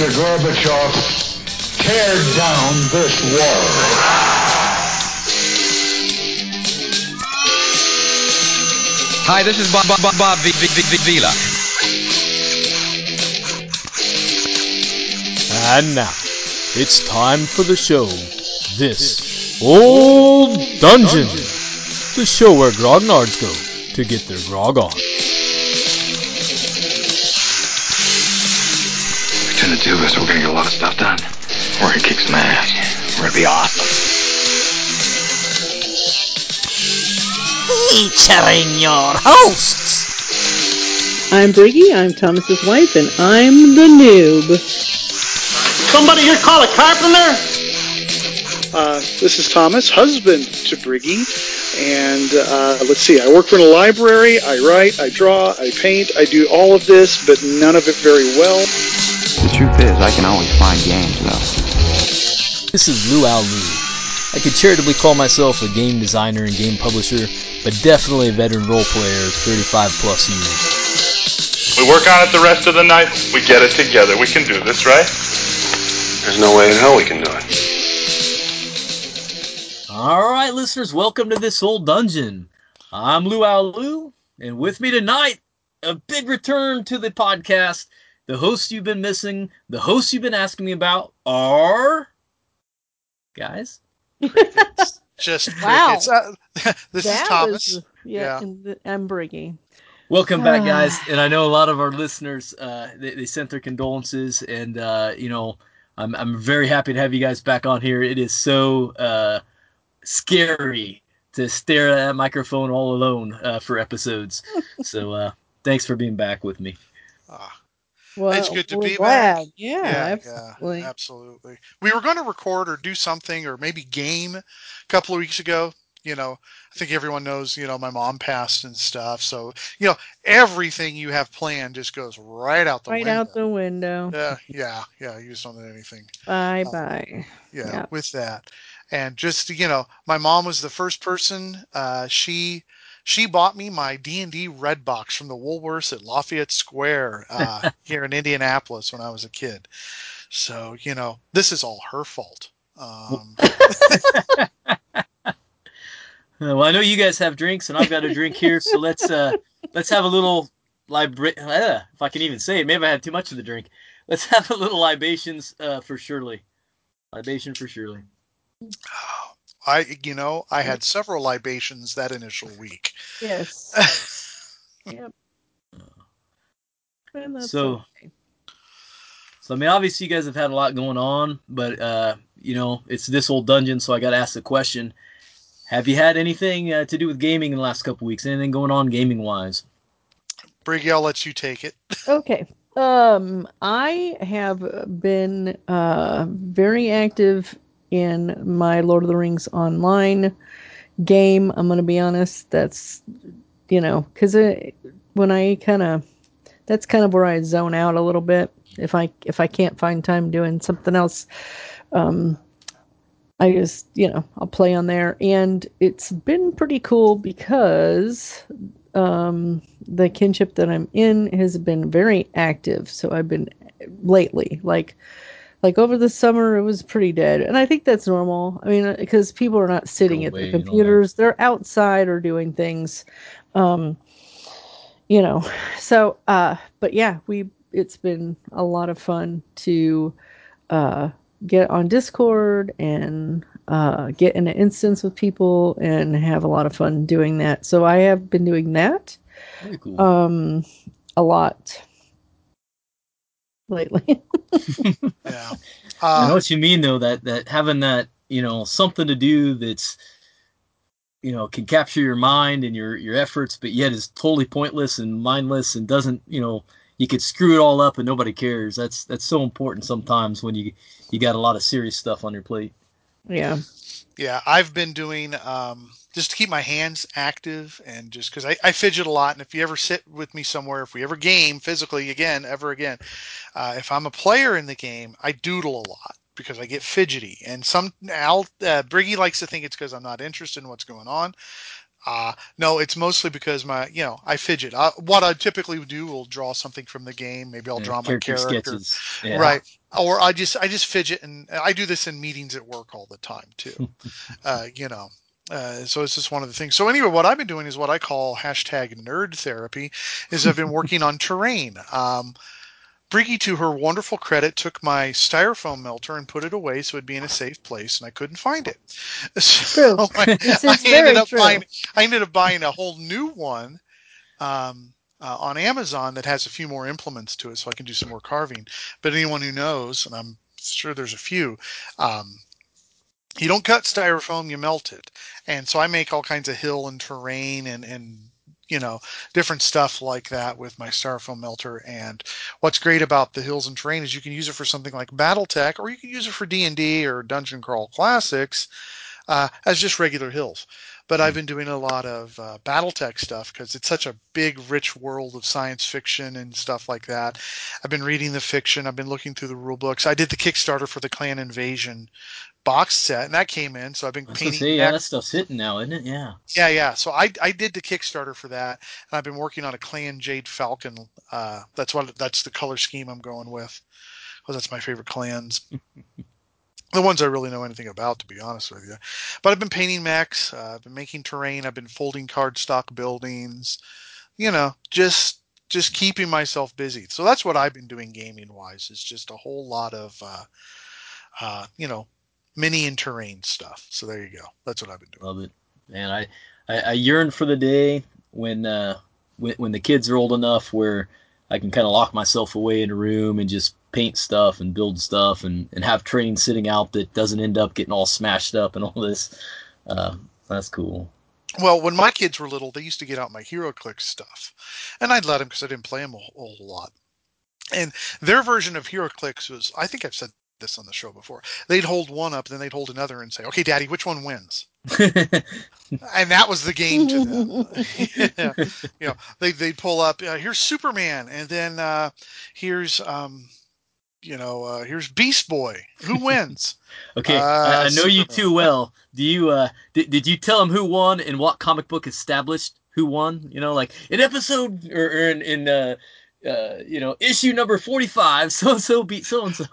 Mr. Gorbachev, tear down this wall. Hi, this is Bob Bob Bob, Bob v, v, v, v, Vila. And now, it's time for the show. This Old Dungeon. The show where grognards go to get their grog on. Two of us, we're gonna get a lot of stuff done. We're gonna kick some ass. We're gonna be awesome. featuring your hosts. I'm Briggy, I'm Thomas's wife, and I'm the noob. Somebody here call a carpenter? Uh, this is Thomas, husband to Briggy, and uh, let's see, I work for a library, I write, I draw, I paint, I do all of this, but none of it very well. The truth is, I can always find games, though. This is Luau Lu. I could charitably call myself a game designer and game publisher, but definitely a veteran role player of 35 plus years. We work on it the rest of the night. We get it together. We can do this, right? There's no way in hell we can do it. All right, listeners, welcome to this old dungeon. I'm Luau Lu, and with me tonight, a big return to the podcast. The hosts you've been missing, the hosts you've been asking me about are guys. Just Wow. Uh, this is Thomas. was- yeah, Yeah. and the, I'm Briggy. Welcome back, guys. And I know a lot of our listeners, uh, they, they sent their condolences, and uh, you know, I'm I'm very happy to have you guys back on here. It is so uh, scary to stare at that microphone all alone uh, for episodes. so uh, thanks for being back with me. Ah, Well, It's good to be glad. back. Yeah, yeah, absolutely. yeah, absolutely. We were going to record or do something or maybe game a couple of weeks ago. You know, I think everyone knows, you know, my mom passed and stuff. So, you know, everything you have planned just goes right out the right window. out the window. Yeah, yeah, yeah. You just don't do anything. Bye Uh, bye. yeah, Yeah. with that and just you know my mom was the first person uh, she she bought me my d&d red box from the woolworths at lafayette square uh, here in indianapolis when i was a kid so you know this is all her fault um, Uh, well, I know you guys have drinks, and I've got a drink here, so let's uh, let's have a little libra- uh, If I can even say it, maybe I had too much of the drink. Let's have a little libations uh, for Shirley. Libation for Shirley. I you know i had several libations that initial week Yes. yep. That's So- okay. So I mean, obviously you guys have had a lot going on, but uh, you know it's this old dungeon, so I got to ask the question: Have you had anything uh, to do with gaming in the last couple weeks? Anything going on gaming wise? briggy i'll let you take it Okay. Um, I have been uh, very active in my Lord of the Rings online game. I'm going to be honest. That's, you know, because when I kind of, that's kind of where I zone out a little bit. If I if I can't find time doing something else, um, I just you know I'll play on there, and it's been pretty cool because um, the kinship that I'm in has been very active. So I've been lately, like, like over the summer, it was pretty dead, and I think that's normal. I mean, because people are not sitting at the and all that. computers; they're outside or doing things. Um, you know, so uh, but yeah, we it's been a lot of fun to uh get on Discord and uh, get in an instance with people and have a lot of fun doing that. So I have been doing that cool. um, a lot lately. yeah I know uh, what you mean though. That that having that you know something to do that's you know can capture your mind and your your efforts, but yet is totally pointless and mindless and doesn't you know you could screw it all up and nobody cares. That's that's so important sometimes when you you got a lot of serious stuff on your plate. yeah. Yeah, I've been doing um, just to keep my hands active and just because I, I fidget a lot. And if you ever sit with me somewhere, if we ever game physically again, ever again, uh, if I'm a player in the game, I doodle a lot because I get fidgety. And some Al uh, Briggy likes to think it's because I'm not interested in what's going on. Uh, no, it's mostly because my, you know, I fidget. I, what I typically do will draw something from the game. Maybe I'll Yeah, draw my character character. Yeah. Right. Or I just I just fidget and I do this in meetings at work all the time too. uh, you know. Uh, so it's just one of the things. So anyway, what I've been doing is what I call hashtag nerd therapy. Is I've been working on terrain. Um, Briggy, to her wonderful credit, took my styrofoam melter and put it away so it'd be in a safe place, and I couldn't find it. So True. I, This I ended up true. buying. I ended up buying a whole new one um, uh, on Amazon that has a few more implements to it, so I can do some more carving. But anyone who knows, and I'm sure there's a few, um, you don't cut styrofoam, you melt it. And so I make all kinds of hill and terrain and and you know different stuff like that with my styrofoam melter. And what's great about the hills and terrain is you can use it for something like BattleTech, or you can use it for D and D or Dungeon Crawl Classics uh, as just regular hills. But I've been doing a lot of uh, BattleTech stuff because it's such a big, rich world of science fiction and stuff like that. I've been reading the fiction. I've been looking through the rule books. I did the Kickstarter for the Clan Invasion box set, and that came in. So I've been I was gonna painting. say, yeah, that- stuff's hitting now, isn't it? Yeah. yeah, yeah. So I I did the Kickstarter for that, and I've been working on a Clan Jade Falcon. Uh, that's what that's the color scheme I'm going with. Because that's my favorite clans. the ones I really know anything about, to be honest with you. But I've been painting mechs. Uh, I've been making terrain. I've been folding cardstock buildings. You know, just just keeping myself busy. So that's what I've been doing gaming wise. It's just a whole lot of, uh, uh, you know, mini and terrain stuff. So there you go. That's what I've been doing. Love it, man. I, I, I yearn for the day when uh when when the kids are old enough where I can kind of lock myself away in a room and just paint stuff and build stuff and and have train sitting out that doesn't end up getting all smashed up and all this. Uh, that's cool. Well, when my kids were little, they used to get out my HeroClix stuff, and I'd let them because I didn't play them a whole, whole lot. And their version of HeroClix was, I think I've said this on the show before. They'd hold one up, then they'd hold another and say, "Okay, Daddy, which one wins?" And that was the game to them. yeah. You know, they they'd pull up, uh, "Here's Superman," and then uh, here's um, you know, uh, here's Beast Boy. Who wins? Okay, Uh, I, I know you too well. Do you uh did, did you tell him who won and what comic book established who won? You know, like in episode or, or in in uh uh you know issue number forty five, so and so beat so and so.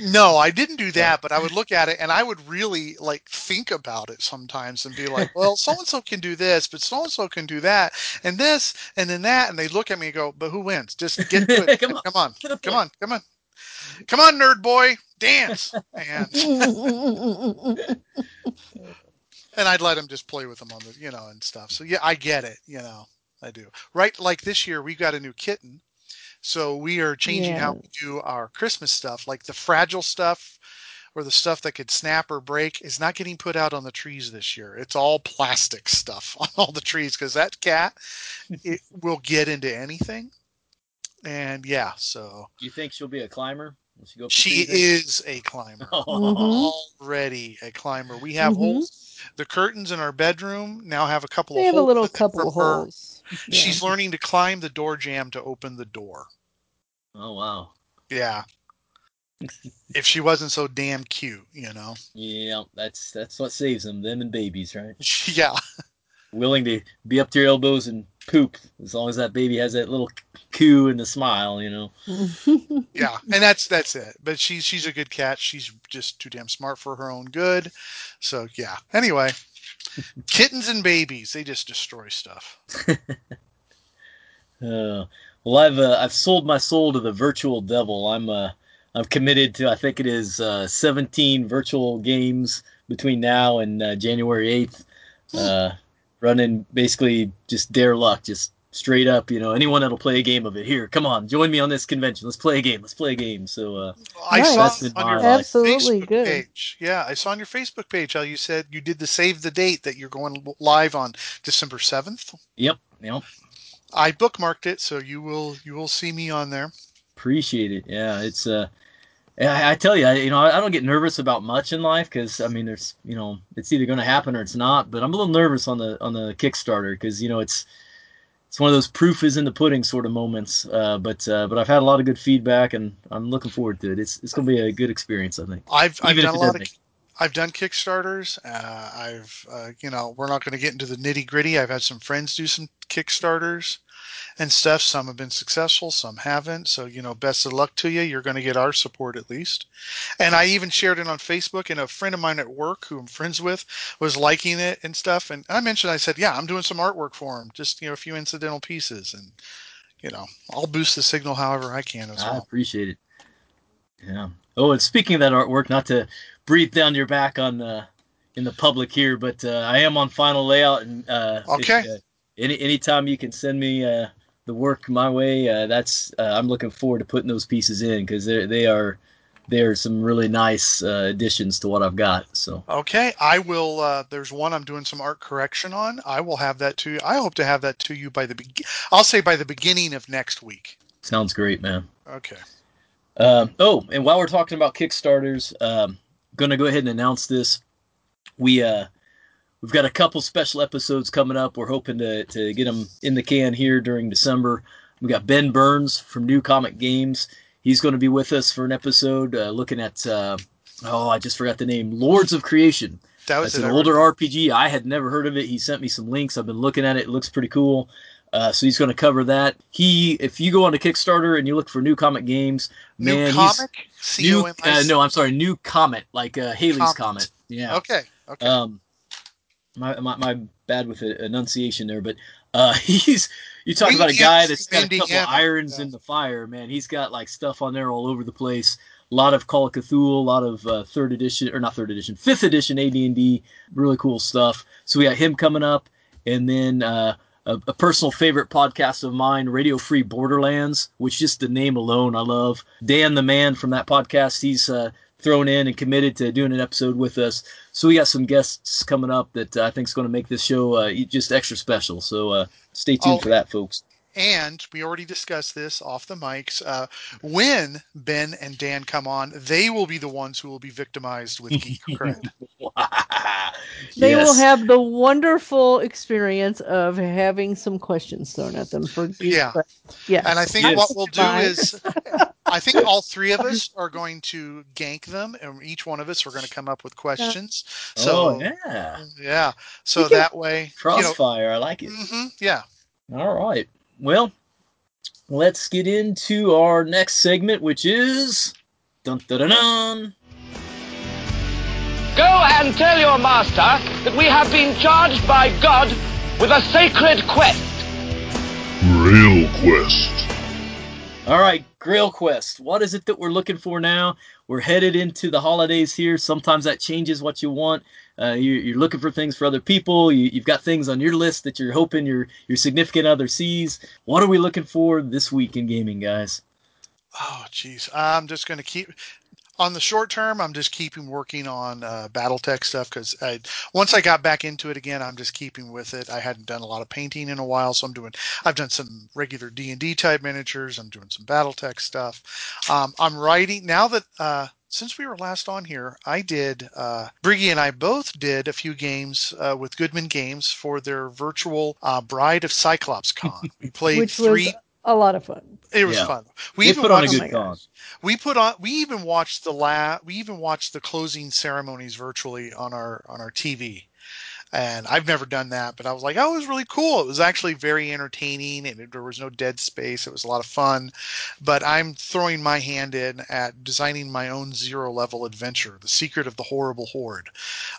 No, I didn't do that, but I would look at it and I would really like think about it sometimes and be like, well, so and so can do this, but so and so can do that, and this, and then that, and they look at me and go, but who wins? Just get to it. Come on. come on, come on, come on, come on, nerd boy, dance, and and I'd let him just play with them on the, you know, and stuff. So yeah, I get it, you know, I do. Right, like this year we got a new kitten, so we are changing how we do our Christmas stuff, like the fragile stuff or the stuff that could snap or break is not getting put out on the trees this year. It's all plastic stuff on all the trees because that cat it will get into anything. And yeah, so Do you think she'll be a climber? She go she is a climber. Mhm. Already a climber. We have Mhm. holes. The curtains in our bedroom now have a couple They of have a holes little in them couple for her. Holes. Yeah. She's learning to climb the door jamb to open the door. Oh wow. Yeah. if she wasn't so damn cute, you know. Yeah, that's that's what saves them, them and babies, right? Yeah. Willing to be up to your elbows and poop as long as that baby has that little coo and the smile, you know. Yeah. And that's that's it. But she's she's a good cat. She's just too damn smart for her own good. So yeah. Anyway. Kittens and babies, they just destroy stuff. Uh, well, I've uh, I've sold my soul to the virtual devil. I'm uh I'm committed to I think it is uh, 17 virtual games between now and uh, January 8th. Uh, running basically just dare luck, just straight up. You know, anyone that'll play a game of it. Here, come on, join me on this convention. Let's play a game. Let's play a game. So uh, I Nice. saw on your. Absolutely Facebook good. page. Yeah, I saw on your Facebook page how you said you did the save the date that you're going live on December 7th. yep, yep. I bookmarked it, so you will you will see me on there. Appreciate it. Yeah, it's uh, I, I tell you, I, you know, I, I don't get nervous about much in life because I mean, there's, you know, it's either going to happen or it's not. But I'm a little nervous on the on the Kickstarter because you know it's it's one of those proof is in the pudding sort of moments. Uh, but uh, but I've had a lot of good feedback and I'm looking forward to it. It's it's going to be a good experience, I think. I've I've done a lot of make- I've done Kickstarters. Uh, I've, uh, you know, we're not going to get into the nitty gritty. I've had some friends do some Kickstarters and stuff. Some have been successful, some haven't. So, you know, best of luck to you. You're going to get our support at least. And I even shared it on Facebook, and a friend of mine at work who I'm friends with was liking it and stuff. And I mentioned, I said, yeah, I'm doing some artwork for him, just, you know, a few incidental pieces. And, you know, I'll boost the signal however I can as I well. I appreciate it. Yeah. Oh, and speaking of that artwork, not to breathe down your back on uh, in the public here, but uh, I am on final layout, and uh, Okay. uh, any anytime you can send me uh, the work my way, uh, that's uh, I'm looking forward to putting those pieces in because they they are they are some really nice uh, additions to what I've got. So Okay, I will. Uh, there's one I'm doing some art correction on. I will have that to you. I hope to have that to you by the. Be- I'll say by the beginning of next week. sounds great, man. Okay. Um, oh, and while we're talking about Kickstarters, um, gonna go ahead and announce this. We uh, we've got a couple special episodes coming up. We're hoping to to get them in the can here during December. We got Ben Burns from New Comic Games. He's going to be with us for an episode uh, looking at uh, oh, I just forgot the name, Lords of Creation. That was That's an older. RPG. I had never heard of it. He sent me some links. I've been looking at it. It looks pretty cool. Uh, so he's going to cover that. He, if you go on to Kickstarter and you look for New Comic Games, New man, he's comic. New. O M I Uh, no, I'm sorry, New Comet, like uh, Halley's Comet. Comet. Yeah. Okay. Okay. Um, my, my my bad with the enunciation there, but uh, he's you talk about a guy that's got a couple irons in the fire, man. He's got like stuff on there all over the place. A lot of Call of Cthulhu, a lot of uh, third edition or not third edition, fifth edition AD&D, really cool stuff. So we got him coming up, and then uh, a, a personal favorite podcast of mine, Radio Free Borderlands, which just the name alone I love. Dan, the man from that podcast, he's uh, thrown in and committed to doing an episode with us. So we got some guests coming up that uh, I think is going to make this show uh, just extra special. So uh, stay tuned Oh. for that, folks. and we already discussed this off the mics. Uh, when Ben and Dan come on, they will be the ones who will be victimized with geek cred. They will have the wonderful experience of having some questions thrown at them for geek Yeah. cred. Yes. And I think Yes. what we'll do is, I think all three of us are going to gank them, and each one of us are going to come up with questions. So oh yeah, yeah, so that way, you know, crossfire. I like it. Mm-hmm, yeah. All right. Well, let's get into our next segment, which is dun dun dun. dun. Go and tell your master that we have been charged by God with a sacred quest. Grail Quest. All right, Grail Quest. What is it that we're looking for now? We're headed into the holidays here. Sometimes that changes what you want. Uh, you, you're looking for things for other people. You, you've got things on your list that you're hoping your your significant other sees. What are we looking for this week in gaming, guys? Oh, geez. I'm just going to keep on the short term. I'm just keeping working on uh, BattleTech stuff because once I got back into it again, I'm just keeping with it. I hadn't done a lot of painting in a while, so I'm doing. I've done some regular D and D type miniatures. I'm doing some BattleTech stuff. Um, I'm writing now that. Uh, since we were last on here, I did. Uh, Briggy and I both did a few games uh, with Goodman Games for their virtual uh, Bride of Cyclops Con. We played three. was a lot of fun. it was Yeah. fun. We They even put on a watched- Oh good my we put on we even watched the la we even watched the closing ceremonies virtually on our on our TV. And I've never done that, but I was like, oh, it was really cool. It was actually very entertaining, and it, there was no dead space. It was a lot of fun. But I'm throwing my hand in at designing my own zero level adventure, The Secret of the Horrible Horde.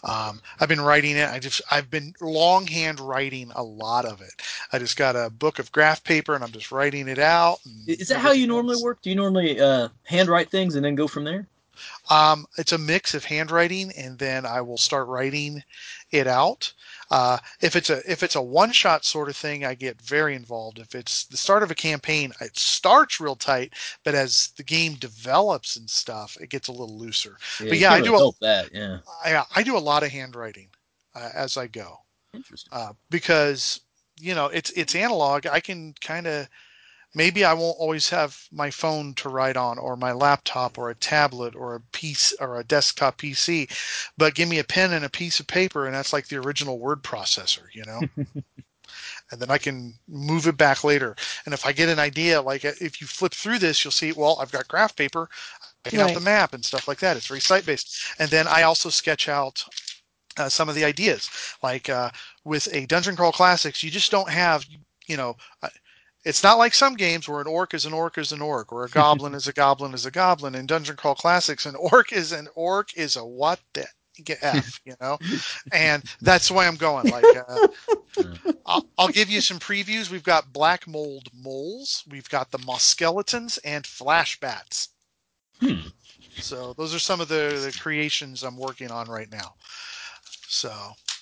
Um, I've been writing it. I just I've been longhand writing a lot of it. I just got a book of graph paper, and I'm just writing it out. Is that how you normally else. work? Do you normally uh, handwrite things and then go from there? Um, it's a mix of handwriting and then I will start writing it out. Uh, if it's a if it's a one shot sort of thing, I get very involved. If it's the start of a campaign, it starts real tight, but as the game develops and stuff, it gets a little looser. But yeah, I do a- that. Yeah, I, I do a lot of handwriting uh, as I go interesting. uh, because you know it's it's analog. I can kind of maybe I won't always have my phone to write on or my laptop or a tablet or a piece or a desktop PC, but give me a pen and a piece of paper and that's like the original word processor, you know. and then I can move it back later. And if I get an idea, like if you flip through this, you'll see, well, I've got graph paper. out Right. the map and stuff like that. It's very site based. And then I also sketch out uh, some of the ideas. Like uh, with a Dungeon Crawl Classics, you just don't have, you know, uh, it's not like some games where an orc is an orc is an orc, or a goblin is a goblin is a goblin. In Dungeon Crawl Classics, an orc is an orc is a what the f, you know, and that's the way I'm going. Like, uh, I'll, I'll give you some previews. We've got black mold moles, we've got the moss skeletons, and flash bats. Hmm. So those are some of the, the creations I'm working on right now. So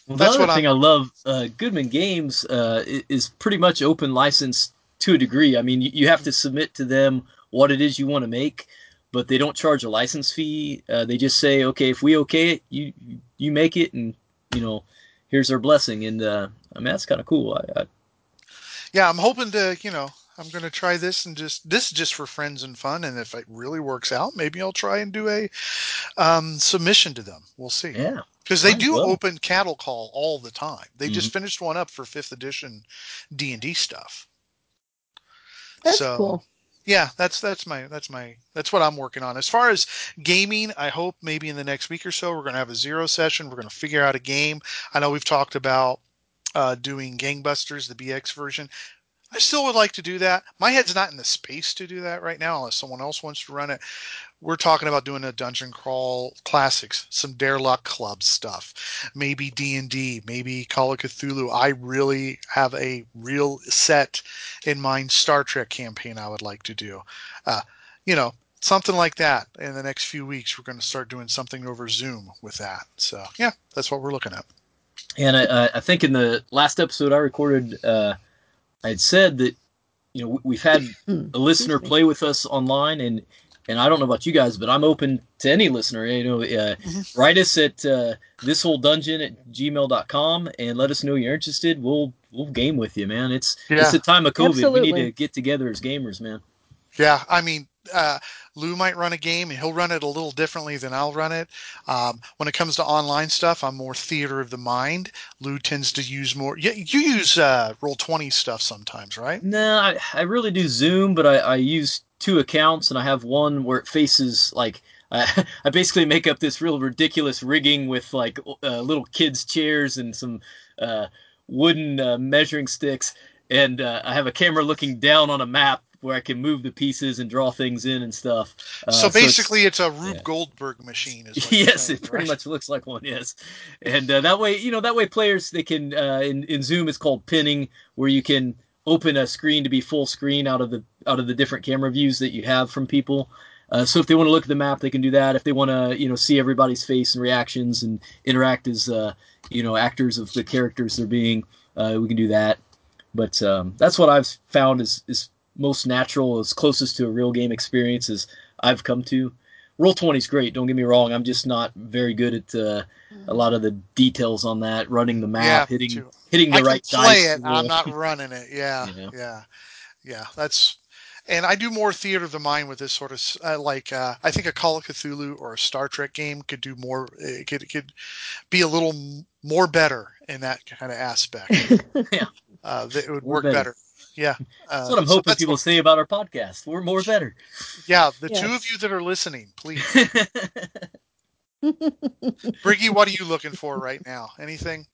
Well, That's the other what thing I love, uh, Goodman Games uh, is pretty much open license to a degree. I mean, you, you have to submit to them what it is you want to make, but they don't charge a license fee. Uh, they just say, okay, if we okay it, you you make it, and you know, here's our blessing. And uh, I mean, that's kind of cool. I, I, yeah, I'm hoping to, you know, I'm going to try this and just this is just for friends and fun. And if it really works out, maybe I'll try and do a um, submission to them. We'll see. yeah, because they do well. open cattle call all the time. They Mm-hmm. just finished one up for fifth edition D and D stuff. That's So, cool. Yeah, that's that's my that's my that's what I'm working on. As far as gaming, I hope maybe in the next week or so we're going to have a zero session. We're going to figure out a game. I know we've talked about uh, doing Gangbusters, the BX version. I still would like to do that. My head's not in the space to do that right now, unless someone else wants to run it. We're talking about doing a dungeon crawl classics, some Dare Luck Club stuff, maybe D and D, maybe Call of Cthulhu. I really have a real set in mind Star Trek campaign I would like to do. Uh, you know, something like that. In the next few weeks, we're going to start doing something over Zoom with that. So yeah, that's what we're looking at. and I, I- I think in the last episode I recorded, uh, I had said that you know we've had a listener play with us online, and and I don't know about you guys, but I'm open to any listener. You know, uh, write us at uh, this old dungeon at gmail.com and let us know you're interested. We'll we'll game with you, man. It's Yeah. it's the time of COVID. We need to get together as gamers, man. Yeah, I mean, uh, Lou might run a game, and he'll run it a little differently than I'll run it. Um, when it comes to online stuff, I'm more theater of the mind. Lou tends to use more. You, you use uh, roll twenty stuff sometimes, right? No, I, I really do Zoom, but I, I use two accounts, and I have one where it faces like I, I basically make up this real ridiculous rigging with like uh, little kids' chairs and some uh, wooden uh, measuring sticks, and uh, I have a camera looking down on a map where I can move the pieces and draw things in and stuff. Uh, so it's- basically, it's, a Rube yeah. Goldberg machine. Yes, saying, it pretty right? much looks like one. Yes, and uh, that way, you know, that way players they can uh, in in Zoom it's called pinning, where you can open a screen to be full screen out of the out of the different camera views that you have from people. Uh, so if they want to look at the map, they can do that. If they want to, you know, see everybody's face and reactions and interact as, uh, you know, actors of the characters they're being, uh, we can do that. But um, that's what I've found is is most natural, is closest to a real game experience as I've come to. Roll twenty is great. Don't get me wrong. I'm just not very good at uh, a lot of the details on that, running the map, Yeah, hitting. Hitting the I right can play dice. it. to I'm not running it. Yeah, Yeah. yeah, yeah. That's and I do more theater of the mind with this sort of uh, like uh, I think a Call of Cthulhu or a Star Trek game could do more. It could it could be a little m- more better in that kind of aspect. Yeah. uh, that it would More work better. better. Yeah, uh, That's what I'm so hoping that's people what- say about our podcast. We're more better. Yeah, the two of you that are listening, please. Briggy, what are you looking for right now? Anything?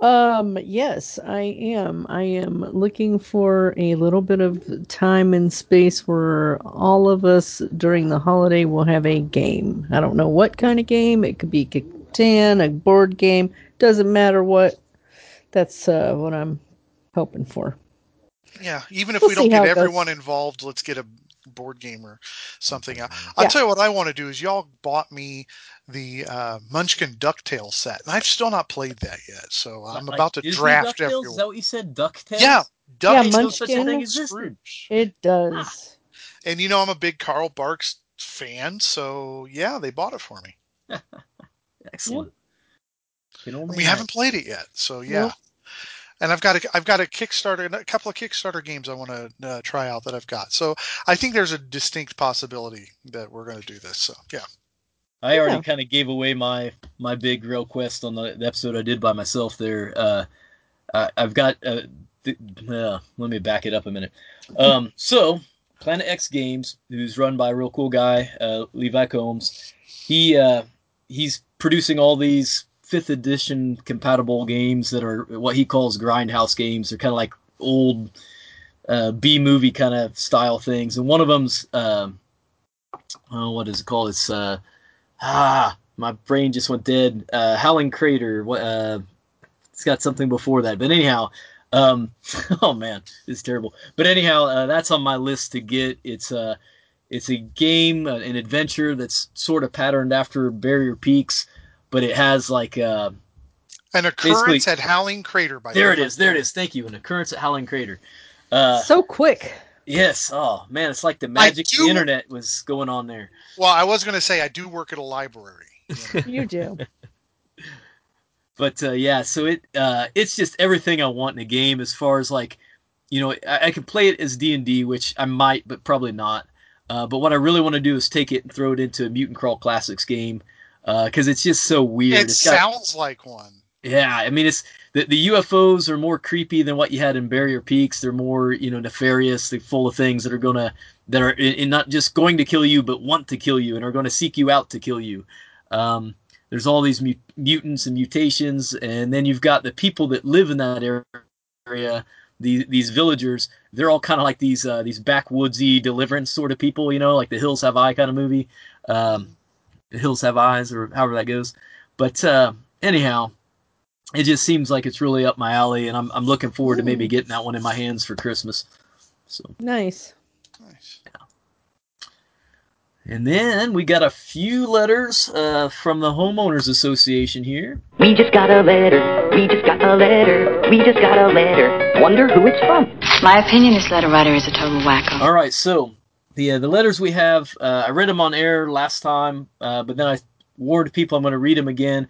Um, yes, I am. I am looking for a little bit of time and space where all of us during the holiday will have a game. I don't know what kind of game. It could be Catan, a board game. Doesn't matter what. That's uh, what I'm hoping for. Yeah, even if We'll we don't get goes. everyone involved, let's get a board game or something. out. I'll Yeah. tell you what I want to do is y'all bought me the uh, Munchkin DuckTales set, and I've still not played that yet. So I'm Like about to Disney draft DuckTales? Is that what you said? Ducktales? Yeah, Yeah, Munchkin. Such a thing and existed. Scrooge. It does. And you know I'm a big Carl Barks fan, so yeah, they bought it for me. Excellent. Can only And we haven't played it yet, so yeah. Nope. And I've got a, I've got a Kickstarter, a couple of Kickstarter games I want to uh, try out that I've got. So I think there's a distinct possibility that we're going to do this. So yeah, I already Yeah. kind of gave away my my big grail quest on the, the episode I did by myself there. Uh, I, I've got. Uh, th- uh, let me back it up a minute. Um, so Planet X Games, who's run by a real cool guy, uh, Levi Combs. He uh, he's producing all these fifth edition compatible games that are what he calls grindhouse games. They're kind of like old uh, B movie kind of style things, and one of them's uh, oh, what is it called? It's uh, ah, my brain just went dead. Uh, Howling Crater. What? Uh, it's got something before that, but anyhow. Um, oh man, it's terrible. But anyhow, uh, that's on my list to get. It's a, it's a game, uh, an adventure that's sort of patterned after Barrier Peaks, but it has like uh, An occurrence at Howling Crater. By the there way. it is, there it is. Thank you, an occurrence at Howling Crater. Uh, so quick. yes. Oh man, it's like the magic of do- the internet was going on there. Well, I was going to say I do work at a library. you know. You do. But uh, yeah, so it uh, it's just everything I want in a game as far as like, you know, I, I can play it as D and D, which I might, but probably not. Uh, but what I really want to do is take it and throw it into a Mutant Crawl Classics game because it's just so weird. it It's got- sounds like one. Yeah, I mean it's the, the UFOs are more creepy than what you had in Barrier Peaks. They're more you know nefarious. They're full of things that are gonna that are in, in not just going to kill you, but want to kill you and are going to seek you out to kill you. Um, there's all these mu- mutants and mutations, and then you've got the people that live in that area. These these villagers, they're all kind of like these uh, these backwoodsy deliverance sort of people, you know, like the Hills Have Eye kind of movie. Um, the Hills Have Eyes, or however that goes. But uh, anyhow, it just seems like it's really up my alley, and I'm I'm looking forward to maybe getting that one in my hands for Christmas. So, Nice. Nice. and then we got a few letters uh, from the homeowners association here. We just got a letter. We just got a letter. We just got a letter. Wonder who it's from. My opinion, this letter writer is a total wacko. All right, so the uh, the letters we have, uh, I read them on air last time, uh, but then I warned people I'm going to read them again.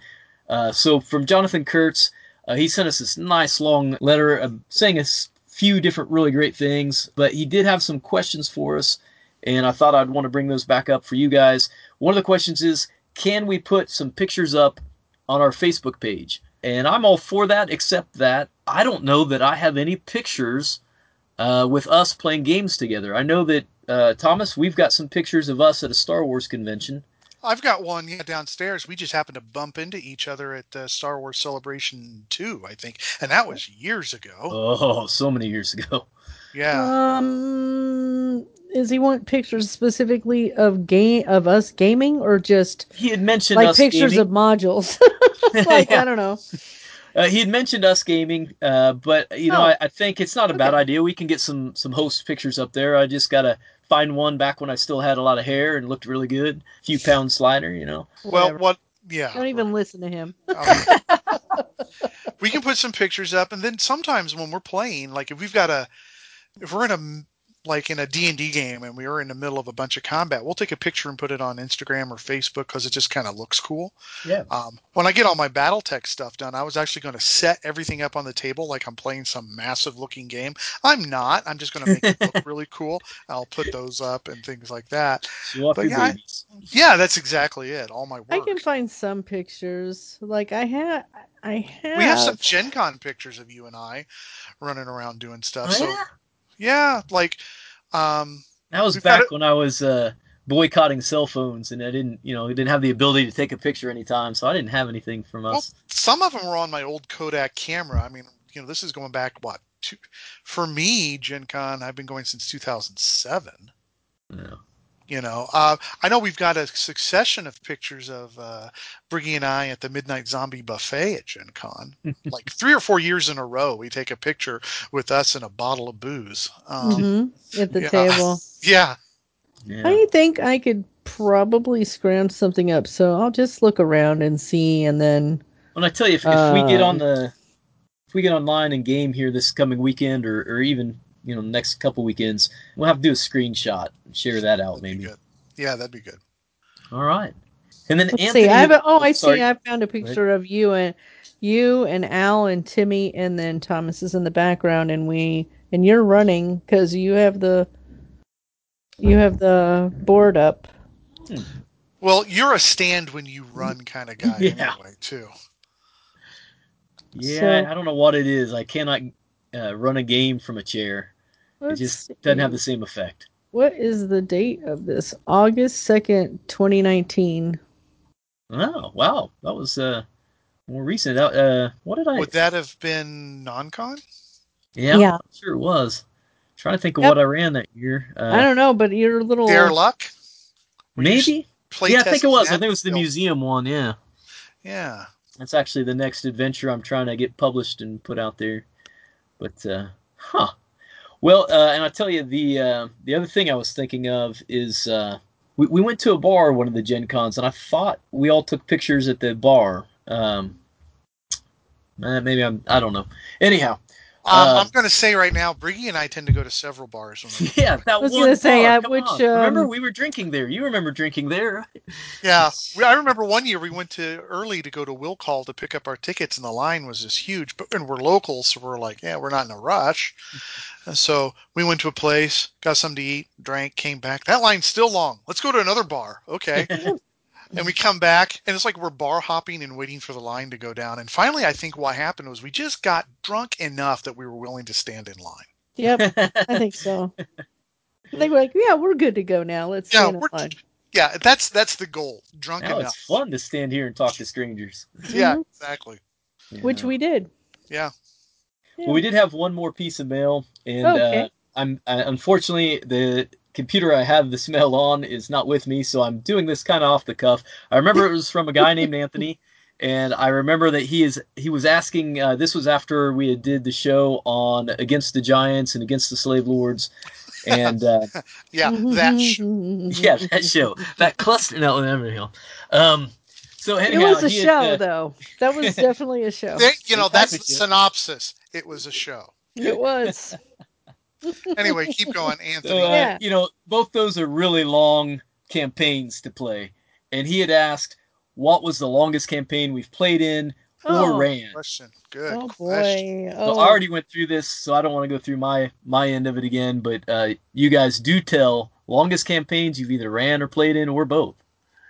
Uh, so from Jonathan Kurtz, uh, he sent us this nice long letter saying a few different really great things, but he did have some questions for us, and I thought I'd want to bring those back up for you guys. One of the questions is, can we put some pictures up on our Facebook page? And I'm all for that, except that I don't know that I have any pictures uh, with us playing games together. I know that uh, Thomas, we've got some pictures of us at a Star Wars convention. I've got one yeah, downstairs. We just happened to bump into each other at uh, Star Wars Celebration 2, I think. And that was years ago. Oh, so many years ago. Yeah. Um, is he want pictures specifically of game of us gaming or just He had mentioned like us pictures gaming. of modules? like I don't know. Uh, he had mentioned us gaming, uh, but you know, Oh. I, I think it's not a bad idea. We can get some some host pictures up there. I just gotta find one back when I still had a lot of hair and looked really good, a few pounds lighter, you know. well, Whatever. what? Yeah. Don't even listen to him. Um, we can put some pictures up, and then sometimes when we're playing, like if we've got a, if we're in a like in a D&D game and we were in the middle of a bunch of combat, we'll take a picture and put it on Instagram or Facebook because it just kind of looks cool. Yeah. Um, when I get all my BattleTech stuff done, I was actually going to set everything up on the table like I'm playing some massive looking game. I'm not. I'm just going to make it look really cool. I'll put those up and things like that. But yeah, I- Yeah, that's exactly it. All my work. I can find some pictures. Like I had, I have. We have some Gen Con pictures of you and I running around doing stuff. Oh, so yeah? Yeah, like um That was back it- when I was uh, boycotting cell phones, and I didn't, you know, didn't have the ability to take a picture anytime, so I didn't have anything from well, us. some of them were on my old Kodak camera. I mean, you know, this is going back what? Two, for me, Gen Con, I've been going since 2007. No. You know, uh, I know we've got a succession of pictures of uh, Briggy and I at the Midnight Zombie Buffet at Gen Con. like three or four years in a row, we take a picture with us and a bottle of booze. Um, Mhm, at the yeah. table. Yeah. Yeah. I think I could probably scrounge something up, so I'll just look around and see, and then When I tell you, if, if we get on Um, the, if we get online and game here this coming weekend, or, or even you know next couple weekends, we'll have to do a screenshot and share that out That'd maybe. good. Yeah, that'd be good. All right. And then let's Anthony. see. I have a, oh, I sorry. see. I found a picture of you and you and Al and Timmy, and then Thomas is in the background, and we and you're running because you have the you have the board up. Hmm. Well, you're a stand when you run kind of guy Yeah. anyway, too. Yeah, So- I don't know what it is. I cannot uh, run a game from a chair. It Let's just see. doesn't have the same effect. What is the date of this? August 2nd, 2019. Oh, wow. That was uh more recent. Uh, uh what did I Would that have been Gen Con? Yeah, Yeah. I'm sure it was. trying to think of Yep. what I ran that year. Uh, I don't know, but you're a little. Dare luck? maybe. Play yeah, I think it was. I think it was the still. museum one. Yeah, Yeah. that's actually the next adventure I'm trying to get published and put out there. But uh, huh. Well, uh, and I tell you the uh, the other thing I was thinking of is uh, we we went to a bar one of the Gen Cons, and I thought we all took pictures at the bar. Um, eh, maybe I'm I don't know. Anyhow, Um, Uh, I'm going to say right now, Briggy and I tend to go to several bars. When yeah, that was gonna say, bar, uh, which, on. remember um, we were drinking there. You remember drinking there? yeah, we, I remember one year we went to early to go to Will Call to pick up our tickets, and the line was just huge. But and we're locals, so we're like, yeah, we're not in a rush. And so we went to a place, got something to eat, drank, came back. That line's still long. Let's go to another bar. Okay. and we come back, and it's like we're bar hopping and waiting for the line to go down. And finally, I think what happened was we just got drunk enough that we were willing to stand in line. Yep, I think so. They were like, yeah, we're good to go now. Let's Yeah, stand in we're- line. Yeah, that's that's the goal. Drunk Now enough. it's fun to stand here and talk to strangers. Yeah, Mhm. exactly. Which we did. Yeah. Well, we did have one more piece of mail, and Oh, okay. uh, I'm uh, unfortunately the computer I have the smell on is not with me, so I'm doing this kind of off the cuff. I remember it was from a guy named Anthony, and I remember that he is he was asking. Uh, this was after we had did the show on against the Giants and against the slave lords, and uh, Yeah, that sh- yeah, that show, that cluster. No, never know. Um, so It was a he had, show, uh, though. That was definitely a show. There- you know, that's the Exactly. synopsis. It was a show. It was. Anyway, keep going, Anthony. uh, Yeah. you know, both those are really long campaigns to play. And he had asked, what was the longest campaign we've played in or Oh. ran? Question. Good Oh question. boy. So Oh, I already went through this, so I don't want to go through my my end of it again. But uh, you guys do tell longest campaigns you've either ran or played in, or both.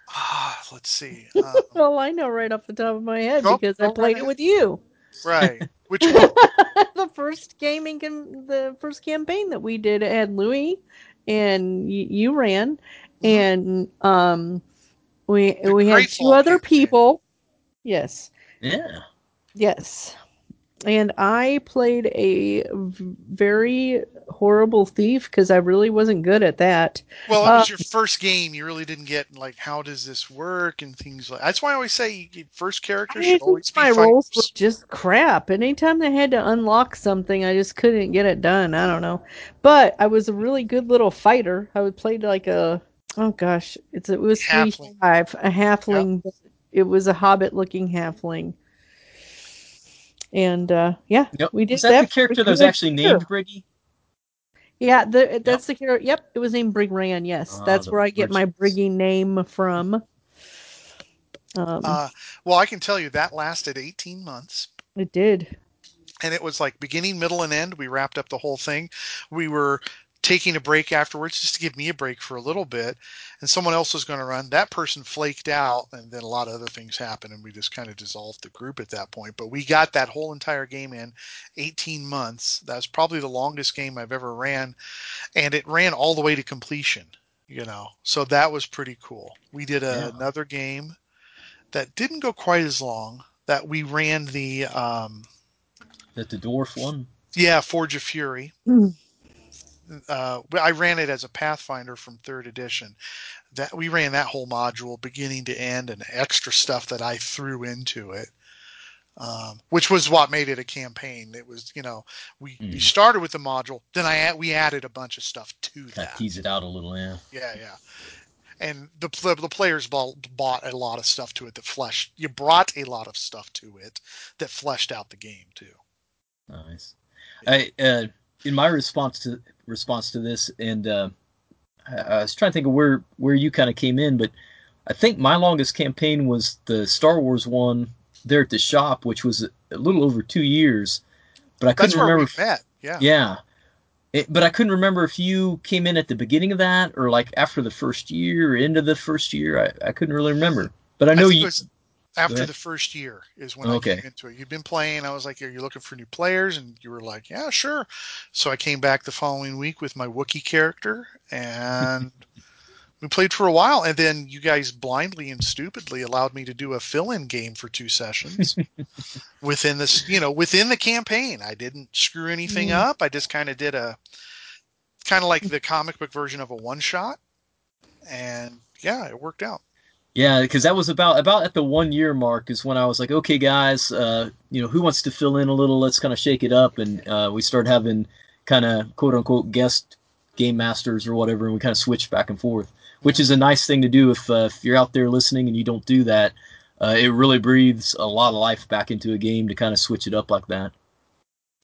Ah, let's see. Uh, well, I know right off the top of my head Go- because I played it with you. Right. Which one? the first gaming, cam- the first campaign that we did had Louis, and y- you ran, and um, we Mm-hmm. The we had two other campaign. people. Yes, Yeah. yes, and I played a very horrible thief because I really wasn't good at that. Well, it Uh, was your first game. You really didn't get like how does this work and things like. That's why I always say first character should always be my rolls were just crap. Anytime they had to unlock something, I just couldn't get it done. I don't know, but I was a really good little fighter. I would play like a oh gosh, it's it was three Halfling. five a halfling. but It was a hobbit looking halfling, and uh, yeah, Yep. we did was that, the character that was actually year. named Briggy? Yeah, the, that's the character. Yep, it was named Brigran. Yes, Ah, that's where I get my Bridges. Briggy name from. Um, Uh, well, I can tell you that lasted 18 months. it did. and it was like beginning, middle, and end. We wrapped up the whole thing. We were taking a break afterwards just to give me a break for a little bit, and someone else was going to run. That person flaked out, and then a lot of other things happened, and we just kind of dissolved the group at that point. But we got that whole entire game in 18 months. that was probably the longest game I've ever ran, and it ran all the way to completion. You know, so that was pretty cool. We did a, Yeah. another game that didn't go quite as long. That we ran the um, That the dwarf one? yeah, Forge of Fury. Mm. Uh, I ran it as a Pathfinder from third edition. That we ran that whole module beginning to end, and extra stuff that I threw into it, um, which was what made it a campaign. It was, you know, we, we Mm. started with the module, then I we added a bunch of stuff to Kind that. tease it out a little, yeah. Yeah, yeah. And the the, the players bought, bought a lot of stuff to it that fleshed. You brought a lot of stuff to it that fleshed out the game too. Nice. I uh, in my response to response to this, and uh, I, I was trying to think of where where you kind of came in, but I think my longest campaign was the Star Wars one there at the shop, which was a, little over two years. But I couldn't That's where remember. we met. Yeah. Yeah. It, but I couldn't remember if you came in at the beginning of that or like after the first year or into the first year. I, I couldn't really remember. But I know it you. was- After the first year is when Okay. I came into it. You've been playing. I was like, "Are you looking for new players?" And you were like, "Yeah, sure." So I came back the following week with my Wookiee character, and we played for a while. And then you guys blindly and stupidly allowed me to do a fill-in game for two sessions within this, you know, within the campaign. I didn't screw anything Mm. up. I just kind of did a kind of like the comic book version of a one-shot, and yeah, it worked out. Yeah, because that was about about at the one year mark is when I was like, okay, guys, uh, you know, who wants to fill in a little? Let's kind of shake it up, and uh, we started having kind of quote unquote guest game masters or whatever, and we kind of switched back and forth, which is a nice thing to do if uh, if you're out there listening and you don't do that. Uh, it really breathes a lot of life back into a game to kind of switch it up like that.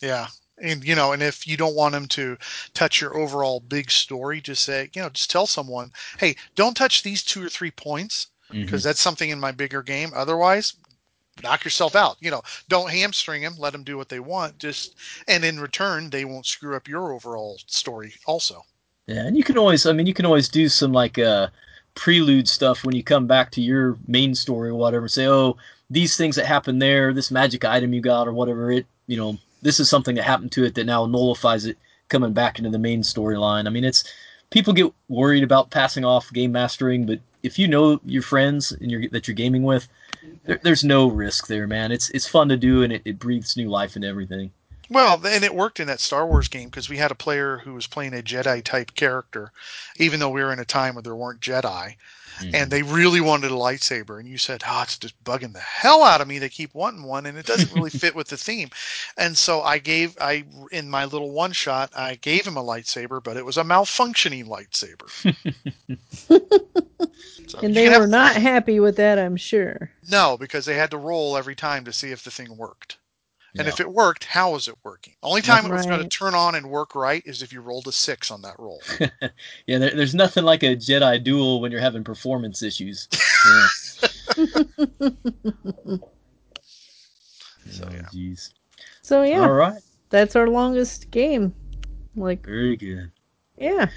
Yeah. And you know, and if you don't want them to touch your overall big story, just say, you know, just tell someone, hey, don't touch these two or three points because that's something in my bigger game. Otherwise, knock yourself out. You know, don't hamstring them. Let them do what they want. Just and in return, they won't screw up your overall story. Also, Yeah, and you can always, I mean, you can always do some like uh, prelude stuff when you come back to your main story or whatever. Say, oh, these things that happened there, this magic item you got or whatever, it, you know, this is something that happened to it that now nullifies it coming back into the main storyline. I mean, it's people get worried about passing off game mastering, but if you know your friends and you're, that you're gaming with, there, there's no risk there, man. It's it's fun to do and it, it breathes new life into everything. Well, and it worked in that Star Wars game because we had a player who was playing a Jedi type character, even though we were in a time where there weren't Jedi, and mm-hmm. they really wanted a lightsaber. And you said, "Oh, it's just bugging the hell out of me. They keep wanting one, and it doesn't really fit with the theme." And so I gave, I in my little one shot, I gave him a lightsaber, but it was a malfunctioning lightsaber. So And they can have were not happy with that, I'm sure. No, because they had to roll every time to see if the thing worked. And Yeah. if it worked, how was it working? Only time it was going to turn on and work right is if you rolled a six on that roll. Yeah, there, there's nothing like a Jedi duel when you're having performance issues. Yeah. So, yeah. Jeez. So yeah, All right. that's our longest game. Like, Very good. yeah.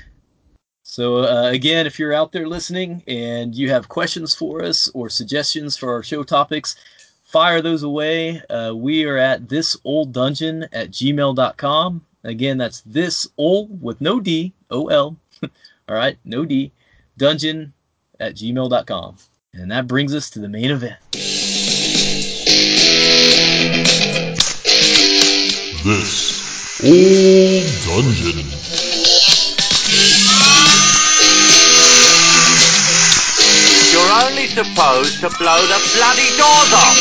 So uh, again, if you're out there listening and you have questions for us or suggestions for our show topics, fire those away. Uh, we are at this old dungeon at gmail.com. Again, that's this old with no D, O L. All right, no D, dungeon at gmail.com. And that brings us to the main event. This old dungeon. Supposed to blow the bloody doors off.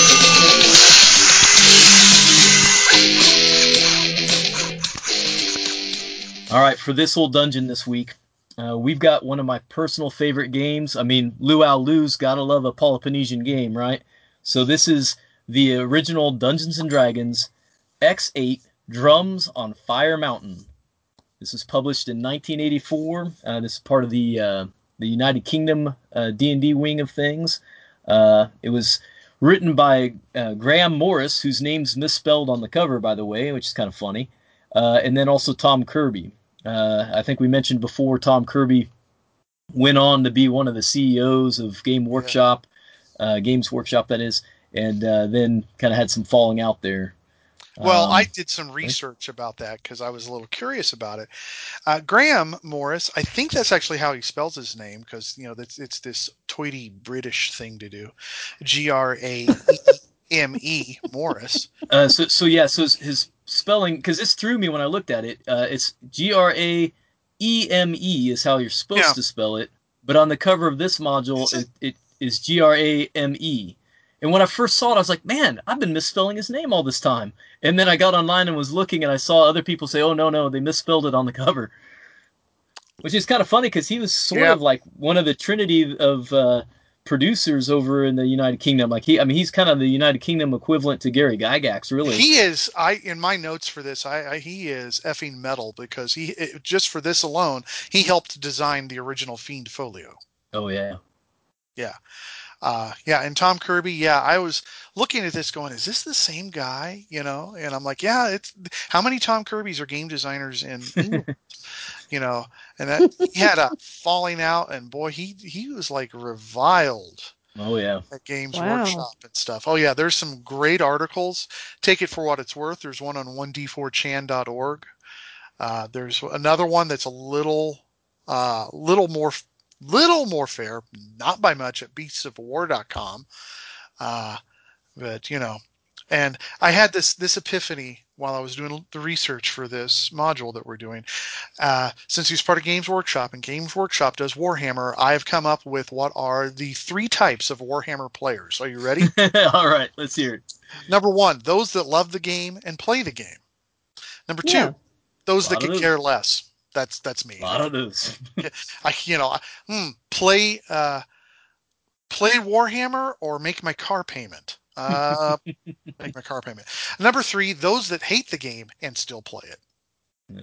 All right, for this old dungeon this week, uh, we've got one of my personal favorite games. I mean, Luau Lu's gotta love a Peloponnesian game, right? So this is the original Dungeons and Dragons X8 Drums on Fire Mountain. This was published in 1984. Uh, this is part of the uh, the United Kingdom uh, D&D wing of things. Uh, it was written by uh, Graeme Morris, whose name's misspelled on the cover, by the way, which is kind of funny. Uh, and then also Tom Kirby. Uh, I think we mentioned before Tom Kirby went on to be one of the CEOs of Game Workshop, uh, Games Workshop, that is, and uh, then kind of had some falling out there. Well, Um, I did some research about that because I was a little curious about it. Uh, Graeme Morris, I think that's actually how he spells his name because you know that's it's this toity British thing to do. G R A M E Morris. Uh, so, so yeah, so his, his spelling, because this threw me when I looked at it. Uh, it's G R A E M E is how you're supposed Yeah. to spell it, but on the cover of this module, it, it is G R A M E. And when I first saw it, I was like, man, I've been misspelling his name all this time. And then I got online and was looking, and I saw other people say, oh no, no, they misspelled it on the cover. Which is kind of funny because he was sort Yeah. of like one of the trinity of uh, producers over in the United Kingdom. Like he, I mean, he's kind of the United Kingdom equivalent to Gary Gygax, really. He is. I in my notes for this, I, I he is effing metal because he it, just for this alone, he helped design the original Fiend Folio. Oh yeah. Yeah. Uh, yeah, and Tom Kirby, yeah, I was looking at this going, is this the same guy? You know, and I'm like, yeah, it's how many Tom Kirby's are game designers in you know, and that he had a falling out, and boy, he he was like reviled Oh yeah. At Games Wow. Workshop and stuff. Oh yeah, there's some great articles. Take it for what it's worth. There's one on 1d4chan.org. Uh, there's another one that's a little, uh, little more, little more fair, not by much at beastsofwar.com. Uh, but you know, and I had this this epiphany while I was doing the research for this module that we're doing. Uh, since he's part of Games Workshop and Games Workshop does Warhammer, I have come up with what are the three types of Warhammer players. Are you ready? All right, let's hear it. Number one, those that love the game and play the game. Number two, Yeah. those that could care less. That's that's me. A lot of those. I you know, I- hmm, play uh, play Warhammer or make my car payment. Uh, make my car payment. Number three, those that hate the game and still play it.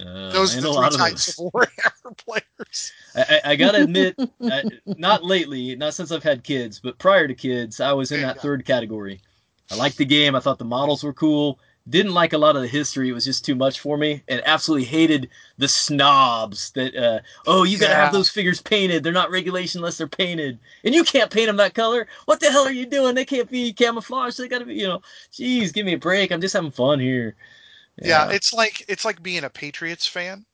Uh, Those are the a three lot of types of Warhammer players. I, I, I gotta admit, uh, not lately, not since I've had kids, but prior to kids, I was in that third category. I liked the game. I thought the models were cool. Didn't like a lot of the history. It was just too much for me, and absolutely hated the snobs that. Uh, oh, you gotta Yeah. have those figures painted. They're not regulation unless they're painted, and you can't paint them that color. What the hell are you doing? They can't be camouflage. They gotta be, you know. Jeez, give me a break. I'm just having fun here. Yeah. it's like it's like being a Patriots fan.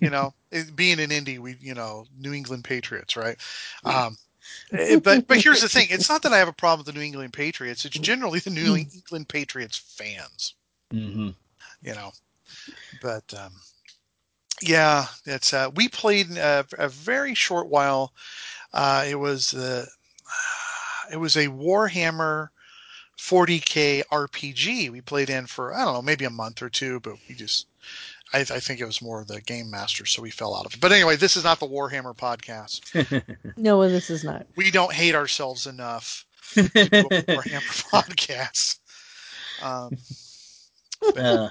You know, it- being an indie, we you know New England Patriots, right? Um, eh, but but here's the thing: it's not that I have a problem with the New England Patriots. It's generally the New England Patriots fans. hmm you know. But um, yeah, it's uh, we played a, a very short while. Uh, it was uh, it was a Warhammer 40k RPG. We played in for I don't know maybe a month or two, but we just I, I think it was more the game master, so we fell out of it. But anyway, this is not the Warhammer podcast. No, this is not. We don't hate ourselves enough to do a Warhammer podcast. Um, Uh,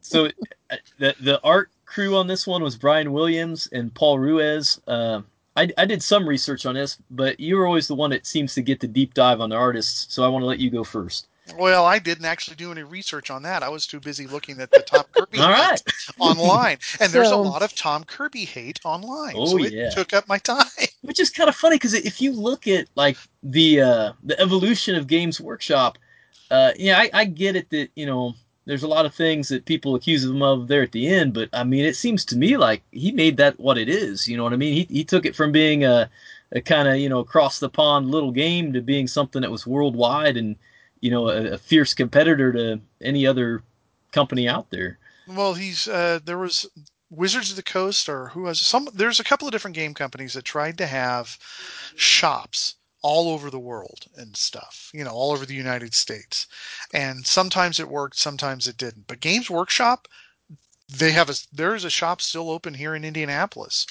so uh, the the art crew on this one was Brian Williams and Paul Ruiz. Uh, I, I did some research on this, but you're always the one that seems to get the deep dive on the artists. So I want to let you go first. Well, I didn't actually do any research on that. I was too busy looking at the Tom Kirby All hate right. online, and there's a lot of Tom Kirby hate online. Oh, so it yeah. took up my time. Which is kind of funny because if you look at like the uh, the evolution of Games Workshop, uh, yeah, I, I get it that you know there's a lot of things that people accuse him of there at the end, but I mean it seems to me like he made that what it is. You know what I mean? He he took it from being a, a kind of you know across the pond little game to being something that was worldwide and you know a, a fierce competitor to any other company out there. Well, he's uh, there was Wizards of the Coast, or who has some? There's a couple of different game companies that tried to have shops all over the world and stuff. You know, all over the United States, and sometimes it worked, sometimes it didn't. But Games Workshop, they have a there's a shop still open here in Indianapolis.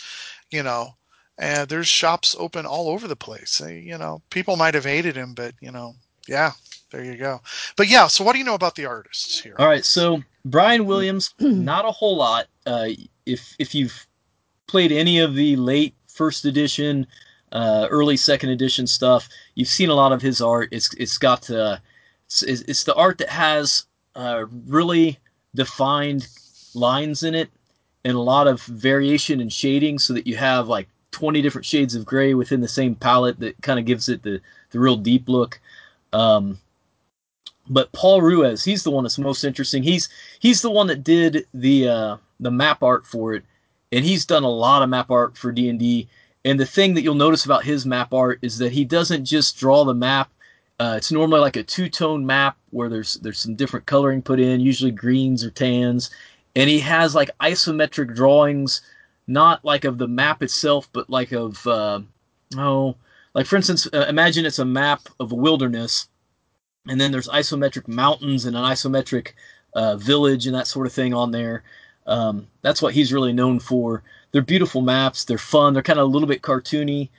You know. And there's shops open all over the place. You know, people might have hated him, but you know, yeah, there you go. But yeah, so what do you know about the artists here? All right, so Brian Williams, not a whole lot. Uh, if if you've played any of the late first edition, uh, early second edition stuff, you've seen a lot of his art. It's it's got uh, it's, it's it's the art that has uh, really defined lines in it and a lot of variation and shading, so that you have like 20 different shades of gray within the same palette that kind of gives it the the real deep look. Um, but Paul Ruiz, he's the one that's most interesting. He's he's the one that did the uh, the map art for it, and he's done a lot of map art for D and D. And the thing that you'll notice about his map art is that he doesn't just draw the map. Uh, it's normally like a two tone map where there's there's some different coloring put in, usually greens or tans, and he has like isometric drawings, not like of the map itself, but like of uh, oh, like for instance, uh, imagine it's a map of a wilderness and then there's isometric mountains and an isometric uh, village and that sort of thing on there. Um, that's what he's really known for. They're beautiful maps. They're fun. They're kind of a little bit cartoony.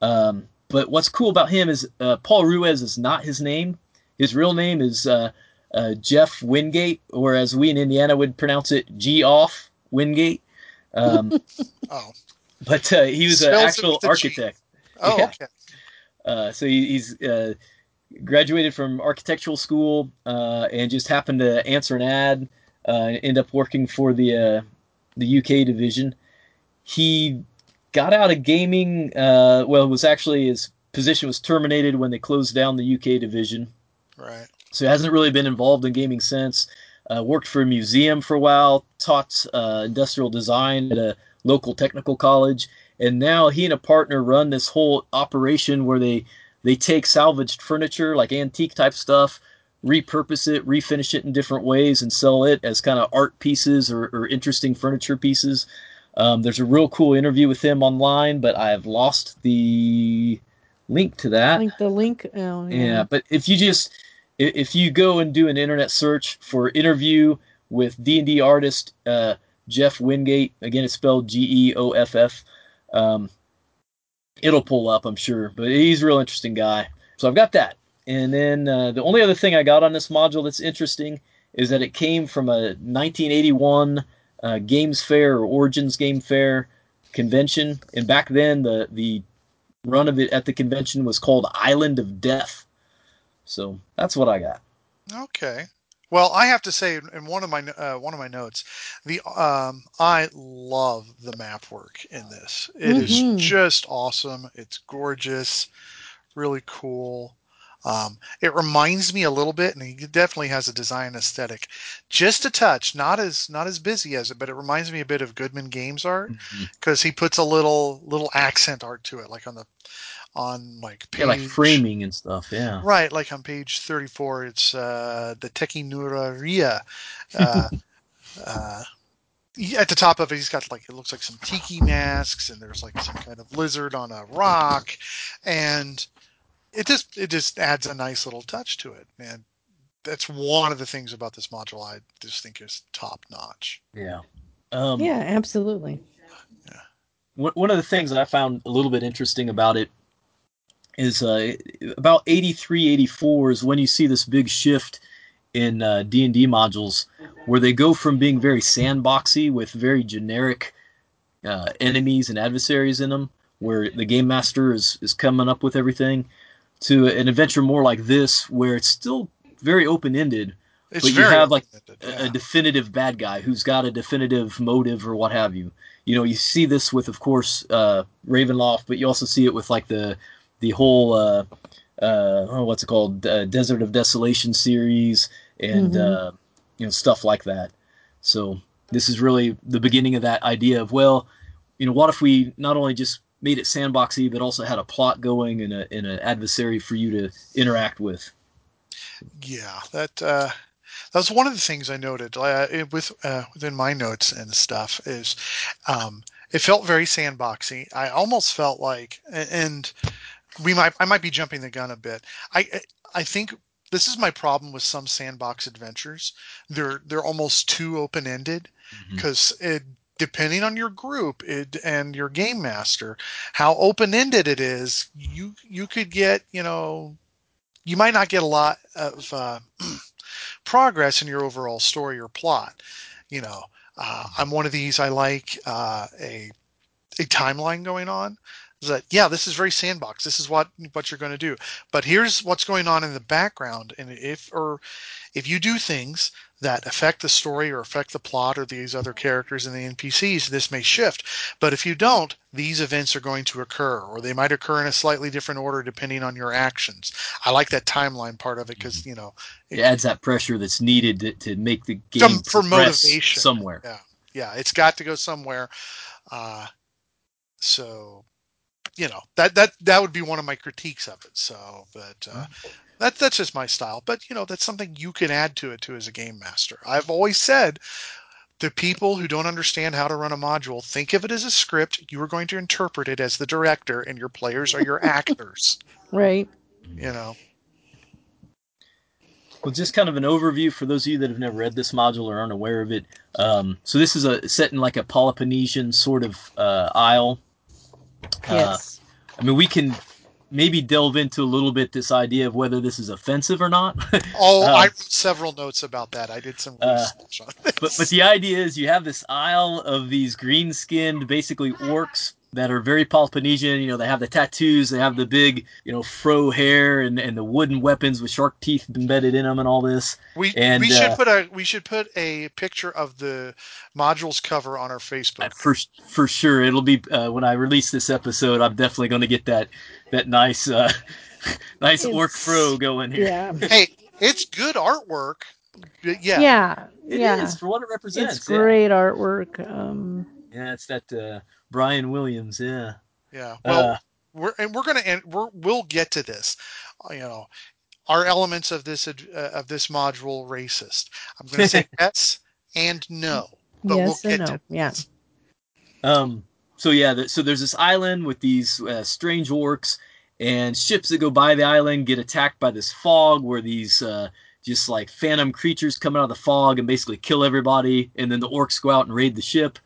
Um, but what's cool about him is uh, Paul Ruiz is not his name. His real name is uh, uh, Geoff Wingate, or as we in Indiana would pronounce it, G off Wingate. Um, Oh, but uh, he was an Spells actual with a G. architect. oh, Yeah. okay. Uh, so he, he's uh, graduated from architectural school uh, and just happened to answer an ad uh, and end up working for the uh, the UK division. He got out of gaming. Uh, well, it was actually his position was terminated when they closed down the UK division. Right. So he hasn't really been involved in gaming since. Uh, worked for a museum for a while, taught uh, industrial design at a local technical college, and now he and a partner run this whole operation where they they take salvaged furniture, like antique type stuff, repurpose it, refinish it in different ways, and sell it as kind of art pieces or, or interesting furniture pieces. Um, there's a real cool interview with him online, but I have lost the link to that. Link the link. Oh, yeah. Yeah, but if you just if you go and do an internet search for interview with D and D artist uh, Geoff Wingate, again it's spelled G E O F F, um, it'll pull up, I'm sure. But he's a real interesting guy. So I've got that, and then uh, the only other thing I got on this module that's interesting is that it came from a 1981 uh, Games Fair or Origins Game Fair convention, and back then the the run of it at the convention was called Island of Death. So that's what I got. Okay. Well, I have to say, in one of my uh, one of my notes, the um, I love the map work in this. It is Mhm. just awesome. It's gorgeous, really cool. Um, it reminds me a little bit, and he definitely has a design aesthetic, just a touch. Not as not as busy as it, but it reminds me a bit of Goodman Games art because he puts a little little accent art to it, like on the on like page Yeah, like framing and stuff. Yeah. Right, like on page 34, it's uh, the Teki Nuraria. Uh, uh, at the top of it, he's got like, it looks like some tiki masks, and there's like some kind of lizard on a rock. And it just, it just adds a nice little touch to it. And that's one of the things about this module I just think is top notch. Yeah. Um, yeah, absolutely. one one of the things that I found a little bit interesting about it is uh, about 83, 84 is when you see this big shift in uh, D&D modules where they go from being very sandboxy with very generic uh, enemies and adversaries in them where the game master is, is coming up with everything to an adventure more like this where it's still very open-ended It's but you have like open-ended, a, a definitive bad guy who's got a definitive motive or what have you. You know, you see this with, of course, uh, Ravenloft, but you also see it with like the the whole uh, uh, oh, what's it called, uh, Desert of Desolation series, and Mhm. uh, you know stuff like that. So this is really the beginning of that idea of well, you know, what if we not only just made it sandboxy, but also had a plot going and a and an adversary for you to interact with. Yeah, that uh, that was one of the things I noted uh, with uh, within my notes and stuff is um, it felt very sandboxy. I almost felt like, and we might I might be jumping the gun a bit. I I think this is my problem with some sandbox adventures. They're they're almost too open ended because it depending on your group it, and your game master how open ended it is you you could get you know you might not get a lot of uh, progress in your overall story or plot. You know, uh, I'm one of these. I like uh, a a timeline going on. Is that yeah? This is very sandbox. This is what what you're going to do. But here's what's going on in the background, and if or if you do things that affect the story or affect the plot or these other characters and the NPCs, this may shift. But if you don't, these events are going to occur, or they might occur in a slightly different order depending on your actions. I like that timeline part of it because you know It adds that pressure that's needed to, to make the game for motivation somewhere. Yeah, yeah, it's got to go somewhere. Uh, so, you know that that that would be one of my critiques of it. So, but uh, that that's just my style. But you know, that's something you can add to it too as a game master. I've always said. The people who don't understand how to run a module think of it as a script. You are going to interpret it as the director, and your players are your actors. Right. You know. Well, just kind of an overview for those of you that have never read this module or aren't aware of it. Um, so this is a set in like a Peloponnesian sort of uh, isle. Yes. Uh, I mean, we can maybe delve into a little bit this idea of whether this is offensive or not. Oh, Uh, I wrote several notes about that. I did some Uh, research on but but the idea is you have this isle of these green skinned basically orcs that are very Polynesian. You know, they have the tattoos, they have the big, you know, fro hair and, and the wooden weapons with shark teeth embedded in them and all this. We and, we should uh, put a we should put a picture of the modules cover on our Facebook. for for sure it'll be uh, when I release this episode. I'm definitely going to get that that nice uh, nice orc fro going here. Yeah. hey, it's good artwork. Yeah. Yeah. It yeah. is, for what it represents. It's yeah. great artwork. Um, Yeah, it's that uh, Brian Williams. Yeah. Yeah. Well, Uh, we're and we're gonna end. We're, we'll get to this. Uh, You know, are elements of this uh, of this module racist? I'm gonna say yes and no, but yes we'll and get no. to Yeah. Um. So yeah. th- So there's this island with these uh, strange orcs, and ships that go by the island get attacked by this fog, where these uh, just like phantom creatures come out of the fog and basically kill everybody, and then the orcs go out and raid the ship.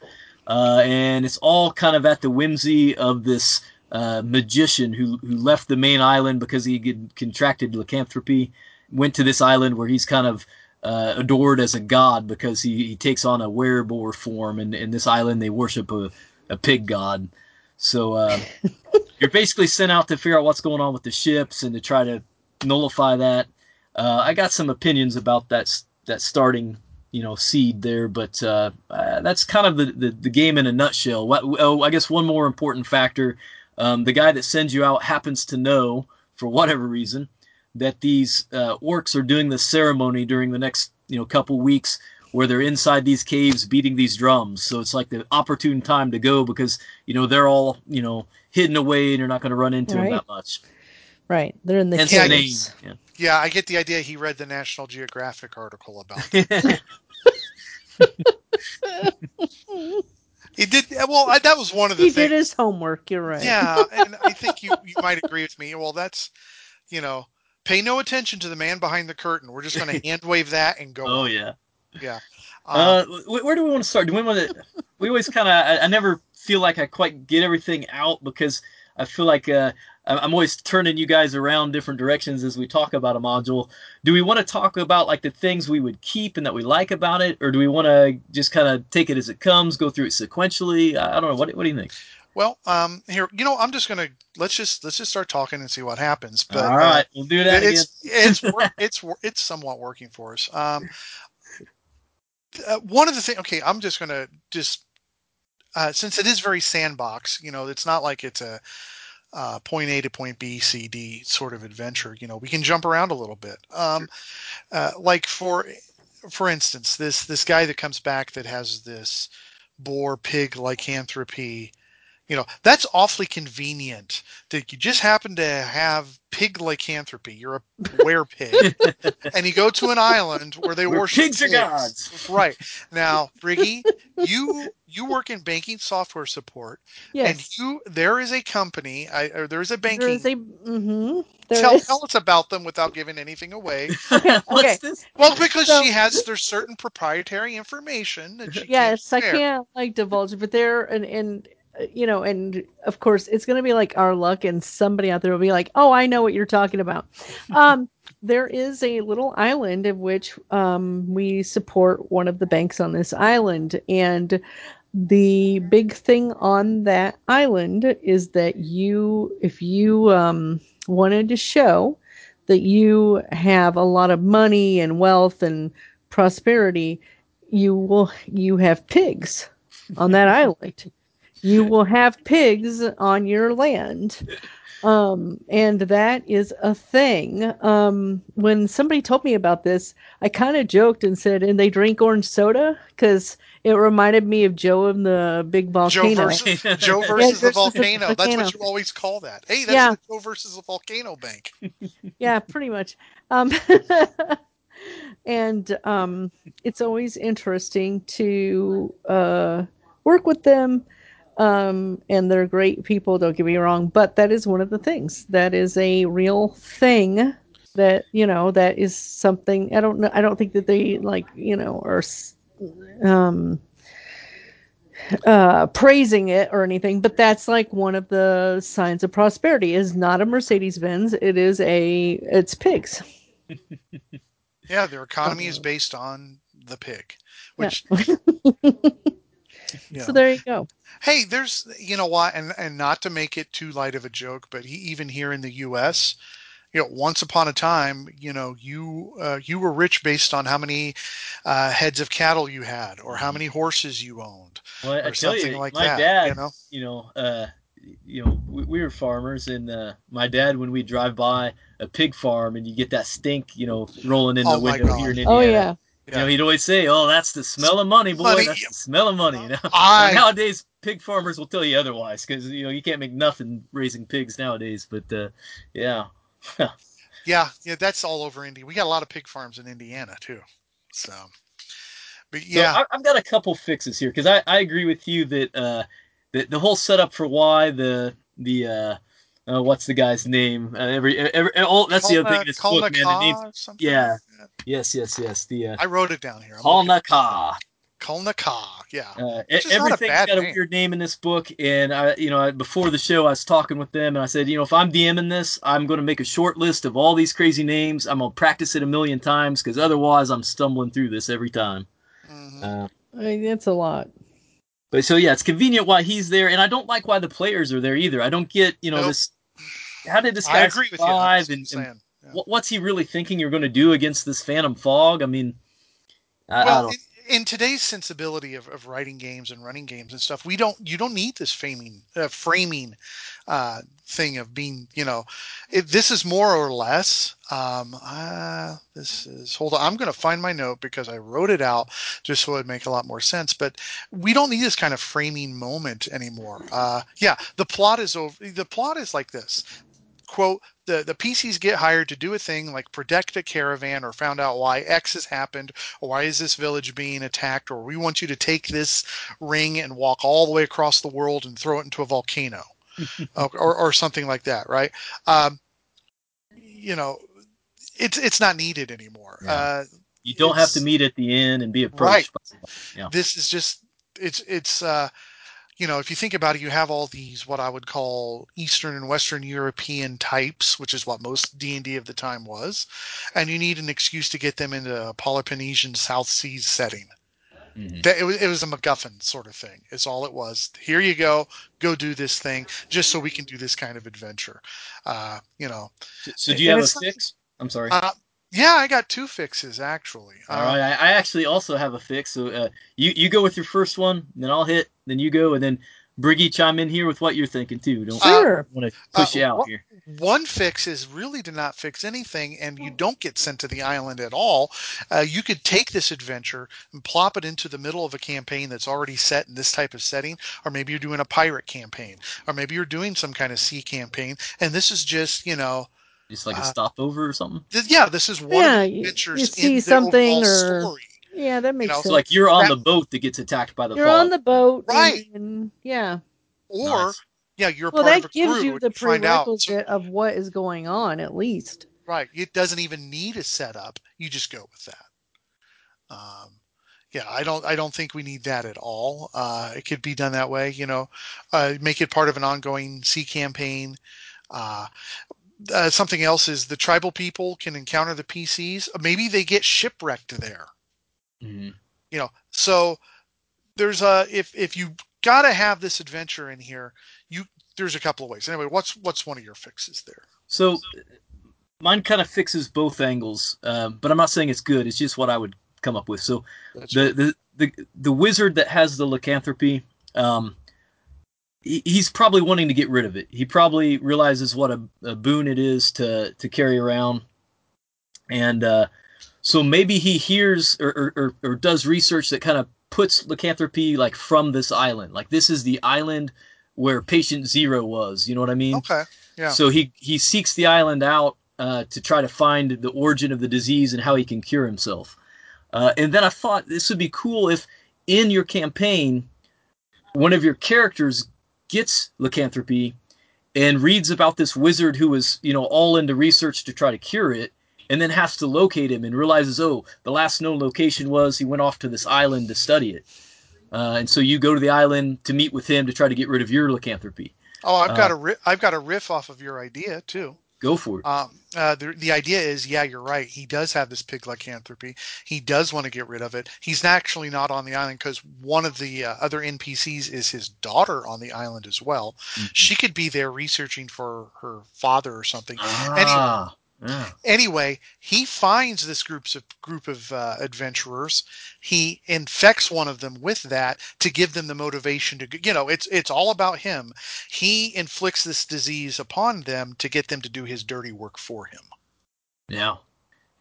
Uh, and it's all kind of at the whimsy of this uh, magician who who left the main island because he had contracted lycanthropy, went to this island where he's kind of uh, adored as a god because he, he takes on a wereboar form, and in this island they worship a, a pig god. So uh, you're basically sent out to figure out what's going on with the ships and to try to nullify that. Uh, I got some opinions about that that starting you know seed there, but uh, uh, that's kind of the, the, the game in a nutshell. What, oh, I guess one more important factor: um, the guy that sends you out happens to know for whatever reason that these uh, orcs are doing this ceremony during the next you know couple weeks where they're inside these caves beating these drums. So it's like the opportune time to go because you know they're all you know hidden away and you're not going to run into Right. them that much. Right. They're in the Hence the name. caves. Yeah. Yeah, I get the idea. He read the National Geographic article about. It. he did well. I, that was one of the He things. did his homework. You're right. Yeah, and I think you you might agree with me. Well, that's you know, pay no attention to the man behind the curtain. We're just going to hand wave that and go. Oh on. yeah. yeah. Uh, where do we want to start? Do we want to? We always kind of. I, I never feel like I quite get everything out because I feel like uh, I'm always turning you guys around different directions as we talk about a module. Do we want to talk about like the things we would keep and that we like about it, or do we want to just kind of take it as it comes, go through it sequentially? I don't know. What, what do you think? Well, um, here, you know, I'm just gonna let's just let's just start talking and see what happens. But All right, we'll do that it's, It's it's it's somewhat working for us. Um, uh, one of the things. Okay, I'm just gonna just uh, since it is very sandbox. You know, it's not like it's a uh, point A to point B, C, D sort of adventure. You know, we can jump around a little bit. Um, uh, like for for instance, this this guy that comes back that has this boar pig lycanthropy. You know, that's awfully convenient that you just happen to have pig lycanthropy. You're a were pig, and you go to an island where they Where worship pigs are gods. Right now, Briggy, you you work in banking software support, Yes. and you there is a company, I, or there is a banking. There is a. Mm-hmm, there tell, is. tell us about them without giving anything away. Okay. okay. Well, because So- she has there's certain proprietary information that she yes, I can't like divulge, it, but there and and uh, you know, and of course, it's going to be like our luck, and somebody out there will be like, "Oh, I know what you're talking about." Um, there is a little island of which um, we support one of the banks on this island, and the big thing on that island is that you, if you um, wanted to show that you have a lot of money and wealth and prosperity, you will you have pigs on that island. You will have pigs on your land. Um, and that is a thing. Um, when somebody told me about this, I kind of joked and said, and they drink orange soda because it reminded me of Joe and the big Joe volcano. versus Joe Yeah, versus the versus the volcano. That's what you always call that. Hey, that's Yeah. the Joe versus the volcano bank. yeah, pretty much. Um, and um, it's always interesting to uh, work with them. Um, and they're great people, don't get me wrong, but that is one of the things. That is a real thing that, you know, that is something I don't know. I don't think that they like, you know, are um, uh, praising it or anything, but that's like one of the signs of prosperity is not a Mercedes Benz. It is a, it's pigs. Yeah, their economy is based on the pig, Yeah. which you So there you go. Hey, there's you know what, and and not to make it too light of a joke, but he, even here in the U.S., you know, once upon a time, you know, you uh, you were rich based on how many uh, heads of cattle you had, or how many horses you owned, Well, I or tell something you, like my that. dad, you know, you know, uh, you know, we, we were farmers, and uh, my dad, when we drive by a pig farm, and you get that stink, you know, rolling in Oh the window God. here in India. Oh Indiana. Yeah. You know, he'd always say, "Oh, that's the smell of money, boy. Money. That's the smell of money." You know, I- nowadays pig farmers will tell you otherwise because you know you can't make nothing raising pigs nowadays. But uh, yeah, yeah, yeah, that's all over India. We got a lot of pig farms in Indiana too, so. But So yeah, I, I've got a couple fixes here because I, I agree with you that uh, the the whole setup for why the the uh, uh, what's the guy's name? Uh, every, every oh, that's the other thing in this book, man. The Kolnaka, name's yeah, like yes, yes, yes. The uh, I wrote it down here. I'm looking- Kolnaka. Kolnaka, yeah. Uh, Which is e- not a got a name. weird name in this book, and I, you know, I, before the show, I was talking with them, and I said, you know, if I'm DMing this, I'm going to make a short list of all these crazy names. I'm going to practice it a million times because otherwise, I'm stumbling through this every time. Mm-hmm. Uh, I mean, that's a lot. but so yeah, it's convenient why he's there, and I don't like why the players are there either. I don't get, you know, Nope. this. How did this guy agree with you. survive? That's what I'm and, and what, what's he really thinking you're going to do against this Phantom Fog? I mean, I, I don't. in, in today's sensibility of, of writing games and running games and stuff, we don't you don't need this framing uh, framing uh, thing of being you know, it, this is more or less. Um, uh, this is hold on, I'm going to find my note because I wrote it out just so it'd make a lot more sense. But we don't need this kind of framing moment anymore. Uh, yeah, the plot is over. The plot is like this quote the the PCs get hired to do a thing like protect a caravan or found out why X has happened or why is this village being attacked or we want you to take this ring and walk all the way across the world and throw it into a volcano or, or something like that right um, you know it's it's not needed anymore Yeah. uh, You don't have to meet at the end and be approached Right. by. Yeah. this is just it's it's uh you know if you think about it you have all these what i would call eastern and western european types which is what most d&d of the time was and you need an excuse to get them into a peloponnesian south seas setting Mhm. that, it, was, it was a macguffin sort of thing It's all it was here you go go do this thing just so we can do this kind of adventure uh you know So do you have a six? I'm sorry. uh, yeah i got two fixes actually All Uh, right, I, I actually also have a fix. So uh, you you go with your first one, then I'll hit, then you go, and then Briggy chime in here with what you're thinking too. Don't Sure. want to push Uh, you out wha- here. One fix is really to not fix anything, and you don't get sent to the island at all. Uh, you could take this adventure and plop it into the middle of a campaign that's already set in this type of setting, or maybe you're doing a pirate campaign, or maybe you're doing some kind of sea campaign, and this is just, you know, Just like a uh, stopover or something. th- yeah, this is one Yeah, of the you- adventures you see in the something or- story. Yeah, that makes know, sense. So like you're on that- the boat that gets attacked by the You're fog. on the boat, Right. And, yeah. Or, Nice. yeah, you're Well, part of that a gives crew you the find out. prerequisite of what is going on, at least. Right. It doesn't even need a setup. You just go with that. Um, yeah, I don't. I don't think we need that at all. Uh, it could be done that way. You know, uh, make it part of an ongoing sea campaign. Uh, uh, something else is the tribal people can encounter the PCs. Maybe they get shipwrecked there. Mhm. You know, so there's a if if you got to have this adventure in here, you there's a couple of ways. Anyway, what's what's one of your fixes there? So mine kind of fixes both angles, um, but I'm not saying it's good. It's just what I would come up with. So That's the, the the the wizard that has the lycanthropy, um, he, he's probably wanting to get rid of it. He probably realizes what a, a boon it is to to carry around, and uh, so maybe he hears or, or, or, or does research that kind of puts lycanthropy like from this island. Like this is the island where patient zero was. You know what I mean? Okay. Yeah. So he he seeks the island out uh, to try to find the origin of the disease and how he can cure himself. Uh, and then I thought this would be cool if in your campaign, one of your characters gets lycanthropy and reads about this wizard who was you know all into research to try to cure it and then has to locate him and realizes oh the last known location was he went off to this island to study it uh, and so you go to the island to meet with him to try to get rid of your lycanthropy Oh, I've got Uh, a ri- I've got a riff off of your idea too. Go for it. Um, uh, the, the idea is, yeah, you're right. He does have this pig lycanthropy. He does want to get rid of it. He's actually not on the island because one of the uh, other NPCs is his daughter on the island as well. Mm-hmm. She could be there researching for her father or something. Ah, Anyway, yeah. anyway, he finds this groups of group of uh, adventurers. He infects one of them with that to give them the motivation to, you know, it's it's all about him. He inflicts this disease upon them to get them to do his dirty work for him. Yeah.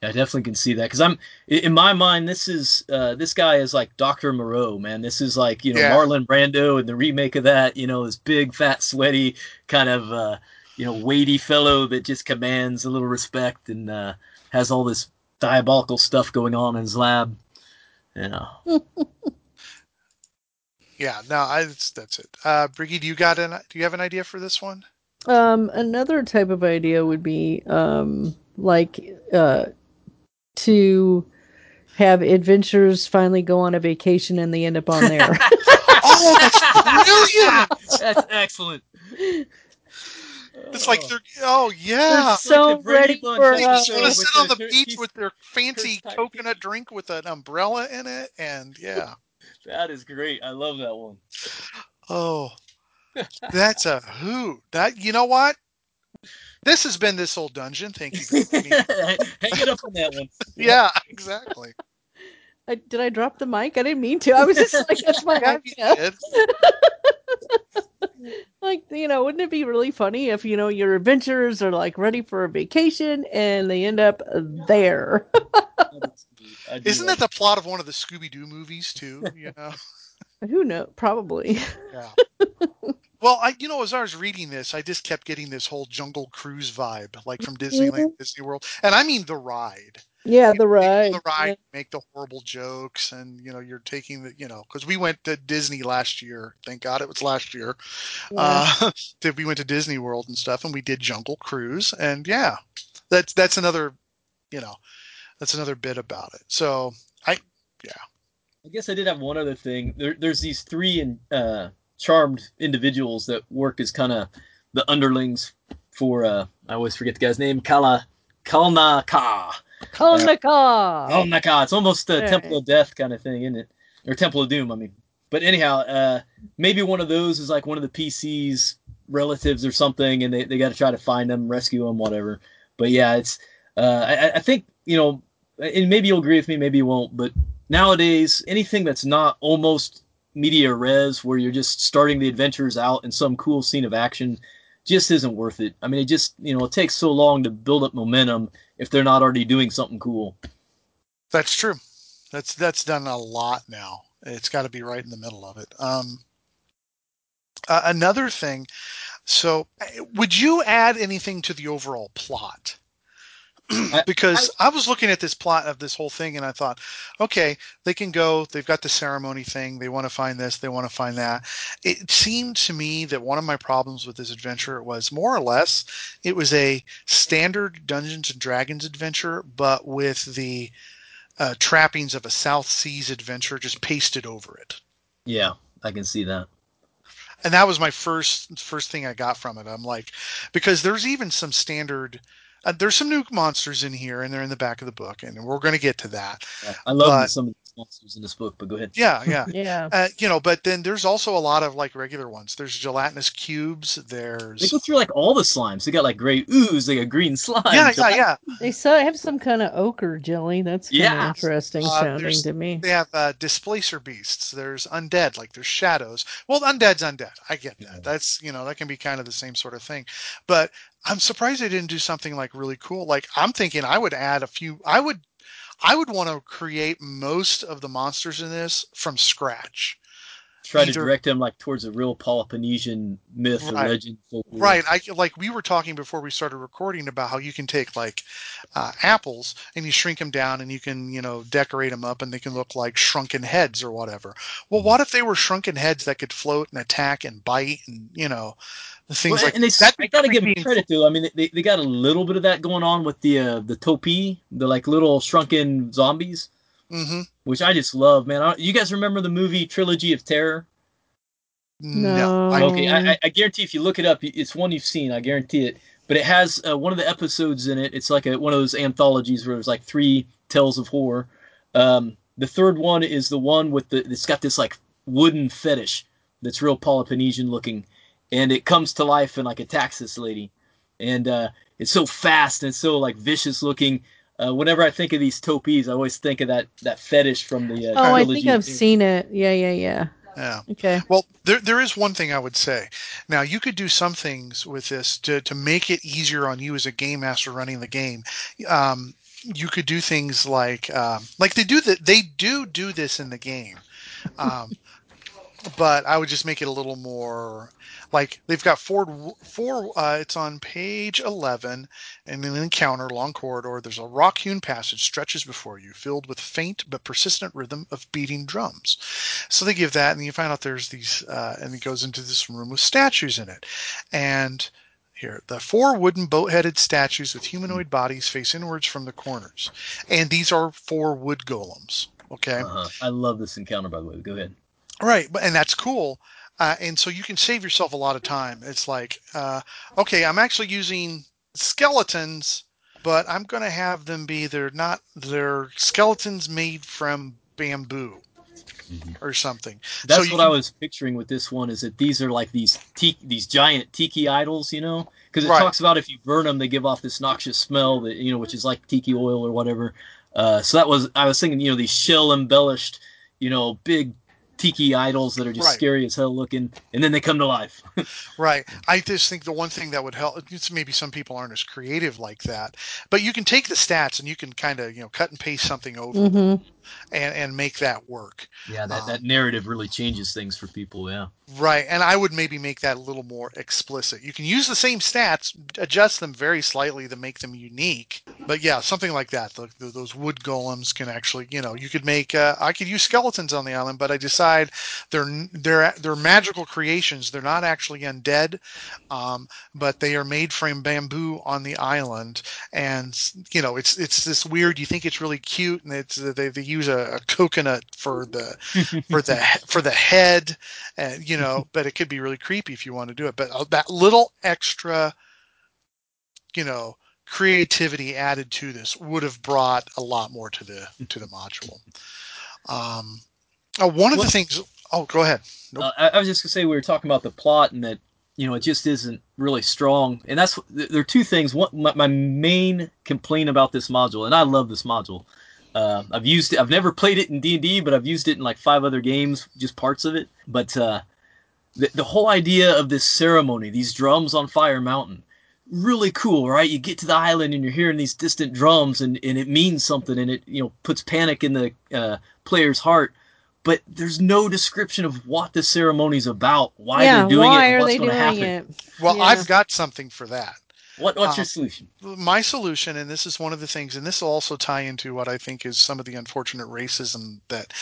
Yeah, I definitely can see that because I'm in my mind. This is uh, this guy is like Doctor Moreau, man. This is like you know Yeah. Marlon Brando and the remake of that. You know, this big, fat, sweaty kind of uh, you know weighty fellow that just commands a little respect and uh, has all this diabolical stuff going on in his lab. You know, Yeah, no, I, that's, that's it. Uh, Briggy, do you got an do you have an idea for this one? Um, another type of idea would be um, like uh, to have adventurers finally go on a vacation and they end up on there. oh, that's brilliant! That's excellent. It's like they're oh yeah, They're so the ready Bunch for they uh, just want to sit on the the beach with their fancy coconut drink with an umbrella in it, and yeah. That is great. I love that one. Oh, that's a hoot. That you know what? This has been this old dungeon. Thank you. Hang it up on that one. yeah, exactly. I, did I drop the mic? I didn't mean to. I was just like, that's my Yeah, idea. Did. Like, you know, wouldn't it be really funny if, you know, your adventurers are like ready for a vacation and they end up there? I do Isn't that the plot of one of the Scooby Doo movies too? You know. Who knows? Probably. Yeah. well, I you know as I was reading this, I just kept getting this whole Jungle Cruise vibe, like from Disneyland, mm-hmm. Disney World, and I mean the ride. Yeah, the ride. The ride, make the horrible jokes, and you know you're taking the you know because we went to Disney last year. Thank God it was last year. Uh, that we went to Disney World and stuff, and we did Jungle Cruise, and yeah, that's that's another, you know, that's another bit about it. So I, yeah. I guess I did have one other thing. There, there's these three in, uh, charmed individuals that work as kind of the underlings for. Uh, I always forget the guy's name. Kala Kalnaka. Kalnaka. Kalnaka. It's almost a Right. Temple of Death kind of thing, isn't it? Or Temple of Doom. I mean. But anyhow, uh, maybe one of those is like one of the PC's relatives or something, and they, they got to try to find them, rescue them, whatever. But yeah, it's. Uh, I, I think you know, and maybe you'll agree with me, maybe you won't. But nowadays, anything that's not almost media res, where you're just starting the adventures out in some cool scene of action, just isn't worth it. I mean, it just you know it takes so long to build up momentum if they're not already doing something cool. That's true. That's that's done a lot now. It's got to be right in the middle of it. Um, uh, another thing. So, uh, would you add anything to the overall plot? because I, was looking at this plot of this whole thing and I thought, okay, they can go. They've got the ceremony thing. They want to find this. They want to find that. It seemed to me that one of my problems with this adventure was more or less it was a standard Dungeons and Dragons adventure, but with the uh, trappings of a South Seas adventure just pasted over it. Yeah, I can see that. And that was my first first thing I got from it. I'm like, because there's even some standard. Uh, there's some new monsters in here, and they're in the back of the book, and we're going to get to that. Yeah, I love But- some of these monsters in this book, but go ahead. Yeah, yeah. Yeah. Uh, you know, but then there's also a lot of like regular ones. There's gelatinous cubes. There's they go through like all the slimes. They got like gray ooze. They got green slime. yeah, So- yeah, yeah. They so have some kind of ochre jelly. That's kind of Yeah. interesting Uh, sounding to me. They have uh, displacer beasts. There's undead, like there's shadows. Well, undead's undead. I get that. That's you know that can be kind of the same sort of thing. But I'm surprised they didn't do something like really cool. Like I'm thinking I would add a few. I would, I would want to create most of the monsters in this from scratch. Try to direct them like towards a real Polynesian myth or Right. legend. folklore. Right. I like we were talking before we started recording about how you can take like uh, apples and you shrink them down and you can you know decorate them up and they can look like shrunken heads or whatever. Well, what if they were shrunken heads that could float and attack and bite and you know the things Well, like and they, that? I gotta give them credit though. I mean, they, they got a little bit of that going on with the uh, the topi, the like little shrunken zombies, hmm which I just love, man. I, you guys remember the movie Trilogy of Terror? No. I, Okay, I, I- I guarantee if you look it up, it's one you've seen. I guarantee it. but it has uh, one of the episodes in it. It's like a, one of those anthologies where there's like three tales of horror. Um, the third one is the one with the it's got this like wooden fetish that's real Peloponnesian looking, and it comes to life and like attacks this lady, and uh, it's so fast and so like vicious looking. Uh, whenever I think of these topies, I always think of that that fetish from the. Uh, oh, I think I've seen it. Yeah, yeah, yeah. Yeah. Okay. Well, there there is one thing I would say. Now you could do some things with this to to make it easier on you as a game master running the game. Um, you could do things like um, like they do that they do do this in the game. Um, but I would just make it a little more like they've got four four uh, it's on page 11 and an encounter long corridor there's a rock hewn passage stretches before you filled with faint but persistent rhythm of beating drums. So they give that and you find out there's these uh, and it goes into this room with statues in it. And here the four wooden boat-headed statues with humanoid bodies face inwards from the corners. And these are four wood golems okay? Uh-huh. i love this encounter by the way. Go ahead. Right and that's cool uh, and so you can save yourself a lot of time. It's like, uh, okay, I'm actually using skeletons, but I'm going to have them be they're not they're skeletons made from bamboo mm-hmm. or something. That's so what can, I was picturing with this one. Is that these are like these te- these giant tiki idols, you know? Because it right. talks about if you burn them, they give off this noxious smell that you know, which is like tiki oil or whatever. Uh, so that was I was thinking, you know, these shell embellished, you know, big tiki idols that are just right. scary as hell looking, and then they come to life. right. I just think the one thing that would help. It's maybe some people aren't as creative like that, but you can take the stats and you can kind of you know cut and paste something over mm-hmm. And and make that work. Yeah, that um, that narrative really changes things for people. Yeah. Right, and I would maybe make that a little more explicit. You can use the same stats, adjust them very slightly to make them unique. But yeah, something like that. The, the, those wood golems can actually, you know, you could make. Uh, I could use skeletons on the island, but I decide they're they're they're magical creations. They're not actually undead, um, but they are made from bamboo on the island, and you know, it's it's this weird. You think it's really cute, and it's they, they use a, a coconut for the for the for the head, and you know but it could be really creepy if you want to do it. But uh, that little extra, you know, creativity added to this would have brought a lot more to the to the module. Um, uh, one of well, the things. Oh, go ahead. Nope. Uh, I was just gonna say we were talking about the plot and that you know it just isn't really strong, and that's there are two things. One, my, my main complaint about this module, and I love this module. Uh, I've used it. I've never played it in D and D, but I've used it in like five other games, just parts of it. But uh, the, the whole idea of this ceremony, these drums on Fire Mountain, really cool, right? You get to the island and you're hearing these distant drums, and, and it means something, and it you know puts panic in the uh, player's heart. But there's no description of what the ceremony's about, why yeah, they're doing why it, and what's going to happen. It? Well, yeah. I've got something for that. What, what's um, your solution? My solution, and this is one of the things, and this will also tie into what I think is some of the unfortunate racism that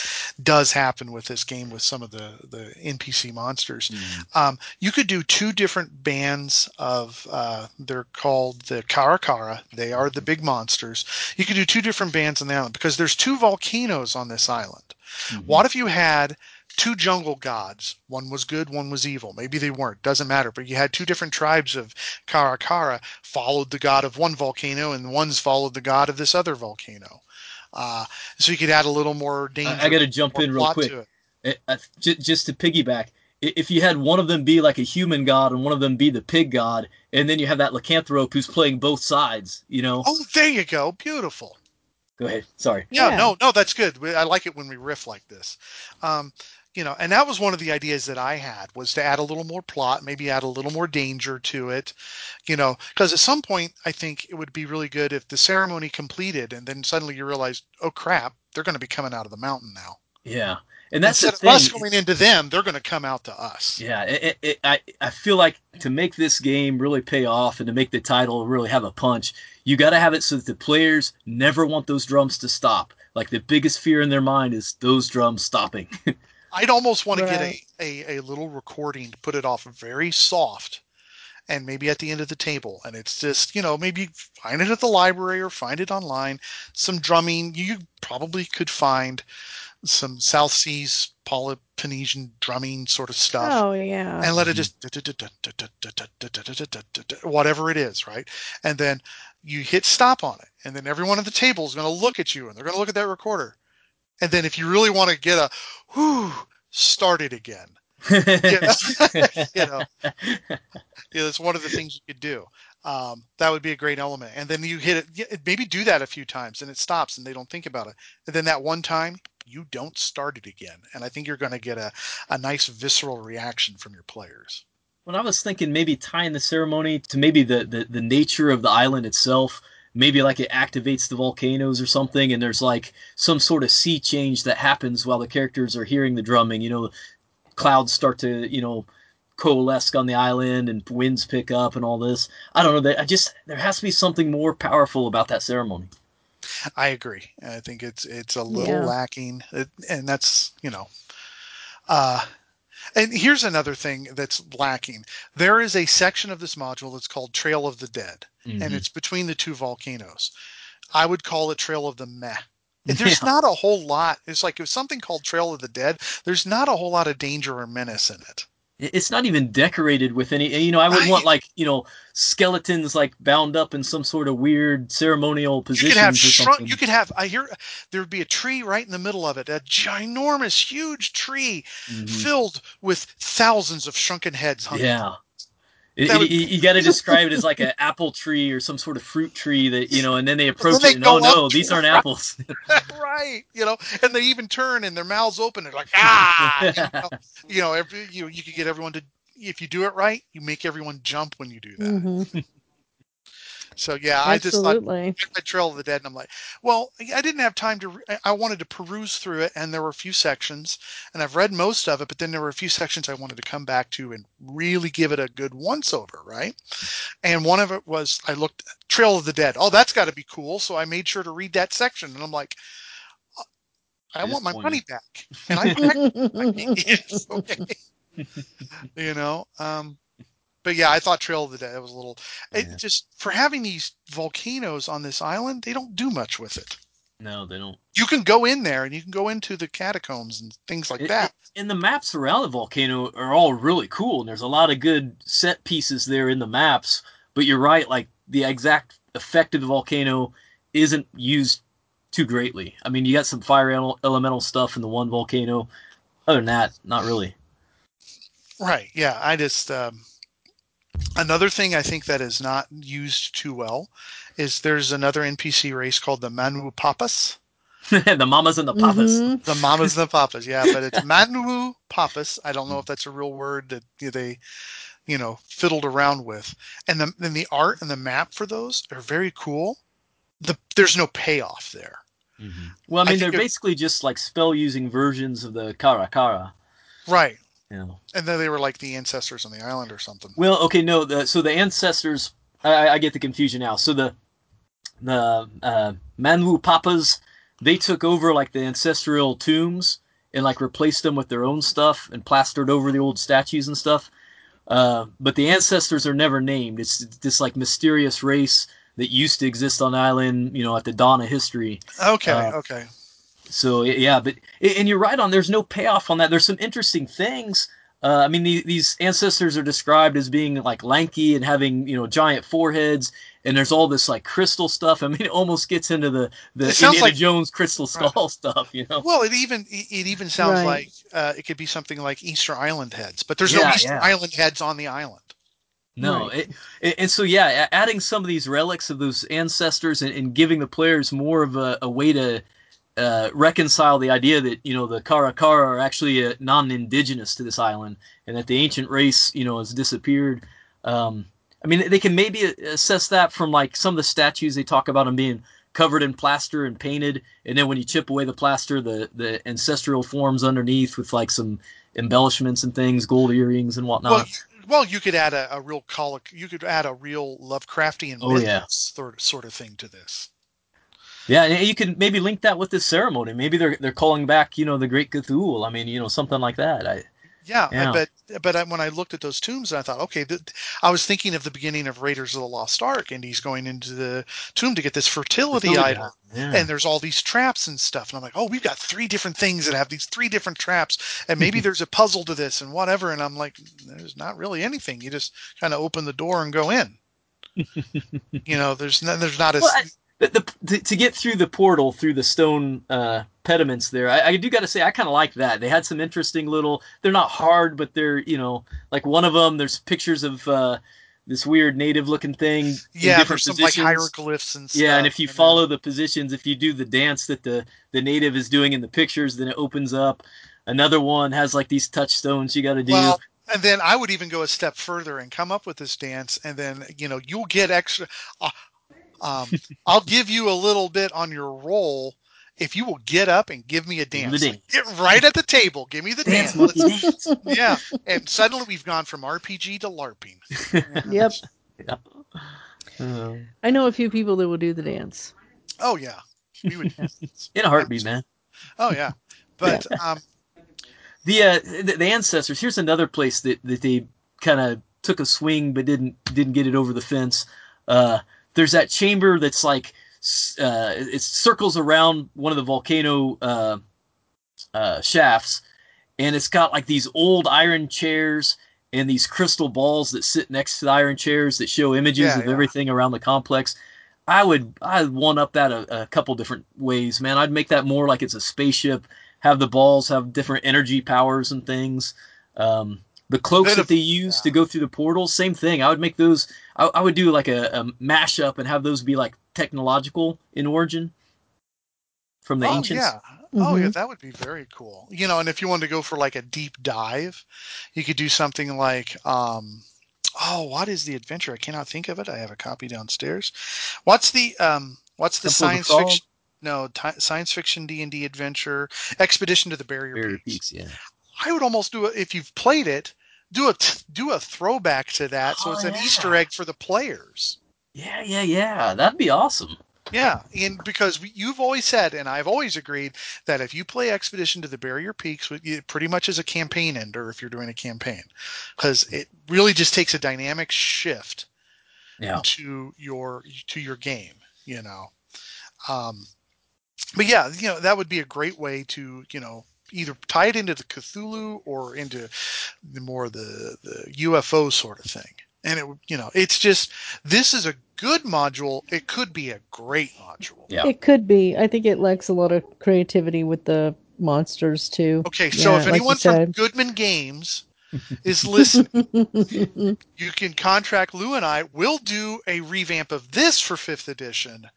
does happen with this game with some of the, the NPC monsters. Mm. Um, you could do two different bands of, uh, they're called the Karakara. They are the big monsters. You could do two different bands on the island because there's two volcanoes on this island. Mm-hmm. What if you had two jungle gods. One was good, one was evil. Maybe they weren't. Doesn't matter. But you had two different tribes of Karakara followed the god of one volcano, and the ones followed the god of this other volcano. Uh, so you could add a little more danger. I, I got to jump in real quick. It, uh, just to piggyback, if you had one of them be like a human god and one of them be the pig god, and then you have that lycanthrope who's playing both sides, you know? Oh, there you go. Beautiful. Go ahead. Sorry. Yeah, yeah. no, no, that's good. I like it when we riff like this. Um, you know and that was one of the ideas that i had was to add a little more plot maybe add a little more danger to it you know because at some point i think it would be really good if the ceremony completed and then suddenly you realize oh crap they're going to be coming out of the mountain now. Yeah. And that's Instead of us going into them they're going to come out to us. Yeah it, it, I, I feel like to make this game really pay off and to make the title really have a punch you got to have it so that the players never want those drums to stop. Like the biggest fear in their mind is those drums stopping I'd almost want right. to get a, a, a little recording to put it off very soft and maybe at the end of the table. And it's just, you know, maybe find it at the library or find it online. Some drumming. You probably could find some South Seas Polynesian drumming sort of stuff. Oh yeah. And let it mm-hmm. just whatever it is, right? And then you hit stop on it, and then everyone at the table is going to look at you, and they're going to look at that recorder. And then if you really want to get a whoo, start it again. you know, you know, yeah, that's one of the things you could do. Um, that would be a great element. And then you hit it, maybe do that a few times, and it stops, and they don't think about it. And then that one time, you don't start it again. And I think you're going to get a, a nice visceral reaction from your players. When I was thinking maybe tying the ceremony to maybe the, the, the nature of the island itself, maybe like it activates the volcanoes or something, and there's like some sort of sea change that happens while the characters are hearing the drumming. You know, clouds start to, you know, coalesce on the island and winds pick up and all this. I don't know that I just there has to be something more powerful about that ceremony. I agree. I think it's it's a little yeah. lacking, and that's you know, uh, and here's another thing that's lacking. There is a section of this module that's called Trail of the Dead, mm-hmm. and it's between the two volcanoes. I would call it Trail of the Meh. There's yeah. not a whole lot. It's like if something called Trail of the Dead. There's not a whole lot of danger or menace in it it's not even decorated with any you know i would want like you know skeletons like bound up in some sort of weird ceremonial position you could have shrunk, you could have i hear there would be a tree right in the middle of it a ginormous huge tree mm-hmm. filled with thousands of shrunken heads yeah it, would, you, you got to describe it as like an apple tree or some sort of fruit tree that you know, and then they approach then they it and oh no, these aren't apples. right, you know, and they even turn and their mouths open. They're like ah, you know, you know, every, you you could get everyone to if you do it right, you make everyone jump when you do that. Mm-hmm. So yeah, Absolutely. I just thought I Trail of the Dead, and I'm like, well, I didn't have time to. I wanted to peruse through it, and there were a few sections, and I've read most of it, but then there were a few sections I wanted to come back to and really give it a good once over, right? And one of it was I looked Trail of the Dead. Oh, that's got to be cool. So I made sure to read that section, and I'm like, uh, I want my money back, and I, I okay. you know, um, but yeah, I thought Trail of the Dead was a little. It just for having these volcanoes on this island, they don't do much with it. No, they don't. You can go in there and you can go into the catacombs and things like it, that. It, and the maps around the volcano are all really cool, and there's a lot of good set pieces there in the maps. But you're right, like the exact effect of the volcano isn't used too greatly. I mean, you got some fire elemental stuff in the one volcano. Other than that, not really. Right. Yeah. I just um, Another thing I think that is not used too well is there's another NPC race called the Manu Papas. the mamas and the papas. Mm-hmm. The mamas and the papas, yeah, but it's Manu Papas. I don't know if that's a real word that they, you know, fiddled around with. And the and the art and the map for those are very cool. The there's no payoff there. Mm-hmm. Well, I mean, I they're basically just like spell using versions of the Kara Kara. Right. Yeah. And then they were like the ancestors on the island or something. Well, okay, no. The, so the ancestors, I, I, get the confusion now. So the the uh, Manu Papas, they took over like the ancestral tombs and like replaced them with their own stuff and plastered over the old statues and stuff. Uh, but the ancestors are never named. It's this like mysterious race that used to exist on the island, you know, at the dawn of history. Okay, uh, okay. So yeah, but and you're right on. There's no payoff on that. There's some interesting things. Uh, I mean, the, these ancestors are described as being like lanky and having you know giant foreheads, and there's all this like crystal stuff. I mean, it almost gets into the the Indiana like, Jones crystal skull right. stuff, you know. Well, it even it even sounds right. like uh, it could be something like Easter Island heads, but there's yeah, no Easter yeah. Island heads on the island. No, right. it, and so yeah, adding some of these relics of those ancestors and, and giving the players more of a, a way to uh, reconcile the idea that you know the Karakara are actually uh, non-indigenous to this island, and that the ancient race you know has disappeared. Um, I mean, they can maybe assess that from like some of the statues they talk about them being covered in plaster and painted, and then when you chip away the plaster, the the ancestral forms underneath with like some embellishments and things, gold earrings and whatnot. Well, well you could add a, a real colic, you could add a real Lovecraftian oh, yeah. sort sort of thing to this. Yeah, you can maybe link that with this ceremony. Maybe they're they're calling back, you know, the Great Cthulhu. I mean, you know, something like that. I Yeah, Yeah. But I, when I looked at those tombs, I thought, okay, th- I was thinking of the beginning of Raiders of the Lost Ark, and he's going into the tomb to get this fertility, Fertility item, Yeah. and there's all these traps and stuff, and I'm like, oh, we've got three different things that have these three different traps, and maybe there's a puzzle to this and whatever, and I'm like, there's not really anything. You just kind of open the door and go in. you know, there's no, there's not a Well, I- the, the, to, to get through the portal through the stone uh, pediments there, I, I do got to say I kind of like that. They had some interesting little. They're not hard, but they're you know like one of them. There's pictures of uh, this weird native looking thing. in yeah, there's some like hieroglyphs and stuff. Yeah, and if you then- follow the positions, if you do the dance that the the native is doing in the pictures, then it opens up. Another one has like these touchstones you got to do. Well, and then I would even go a step further and come up with this dance, and then you know you'll get extra. Uh, um, I'll give you a little bit on your roll if you will get up and give me a Give me dance. Like, get right at the table. Give me the Dance, dance. monkey, dance. yeah, and suddenly we've gone from RPG to LARPing. Yep. Uh, I know a few people that will do the dance. Oh yeah, we would. in a heartbeat, man. Oh yeah, but um, the uh, the, the ancestors. Here's another place that, that they kind of took a swing but didn't didn't get it over the fence. Uh, there's that chamber that's like uh, it circles around one of the volcano uh, uh, shafts, and it's got like these old iron chairs and these crystal balls that sit next to the iron chairs that show images Yeah, of yeah. everything around the complex. I would I'd one up that a, a couple different ways, man. I'd make that more like it's a spaceship. Have the balls have different energy powers and things. Um, the cloaks that they use to go through the portals, same thing. I would make those. I, I would do like a, a mashup and have those be like technological in origin from the oh ancients. yeah, oh yeah, Mhm. that would be very cool. You know, and if you wanted to go for like a deep dive, you could do something like, um, oh, what is the adventure? I cannot think of it. I have a copy downstairs. What's the um, what's the Temple science fiction? No, ti science fiction D and D adventure expedition to the Barrier, Barrier Peaks. Peaks, yeah. I would almost do it if you've played it. Do a t- do a throwback to that, so Oh, it's an yeah. Easter egg for the players. Yeah, yeah, yeah. That'd be awesome. Yeah, and because we, you've always said, and I've always agreed that if you play Expedition to the Barrier Peaks, it pretty much is a campaign ender if you're doing a campaign, because it really just takes a dynamic shift Yeah. to your to your game. You know, um, but yeah, you know that would be a great way to you know either tie it into the Cthulhu or into the more the the UFO sort of thing. And it you know it's just this is a good module. It could be a great module. Yeah. It could be. I think it lacks a lot of creativity with the monsters too. Okay, so Yeah, if like anyone from said. Goodman Games is listening, you can contract Lou and I. We'll do a revamp of this for fifth edition.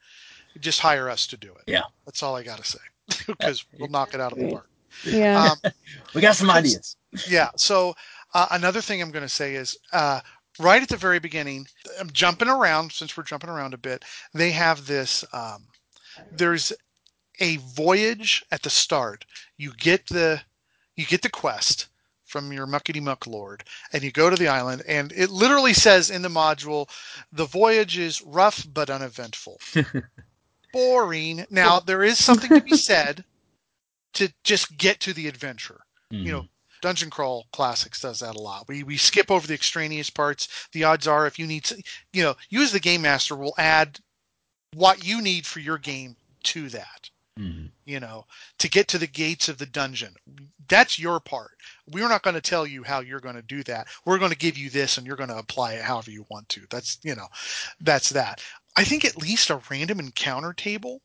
Just hire us to do it. Yeah. That's all I got to say because we'll knock it out of the park. Yeah. Um, We got some ideas. yeah. So uh, another thing I'm going to say is uh, right at the very beginning, I'm jumping around since we're jumping around a bit. They have this. Um, there's a voyage at the start. You get the you get the quest from your muckety muck lord, and you go to the island, and it literally says in the module, the voyage is rough but uneventful. Boring. Now there is something to be said to just get to the adventure. You know, Dungeon Crawl Classics does that a lot. We we skip over the extraneous parts. The odds are, if you need, to, you know, you as the game master will add what you need for your game to that. Mhm. You know, to get to the gates of the dungeon. That's your part. We're not going to tell you how you're going to do that. We're going to give you this, and you're going to apply it however you want to. That's you know, that's that. I think at least a random encounter table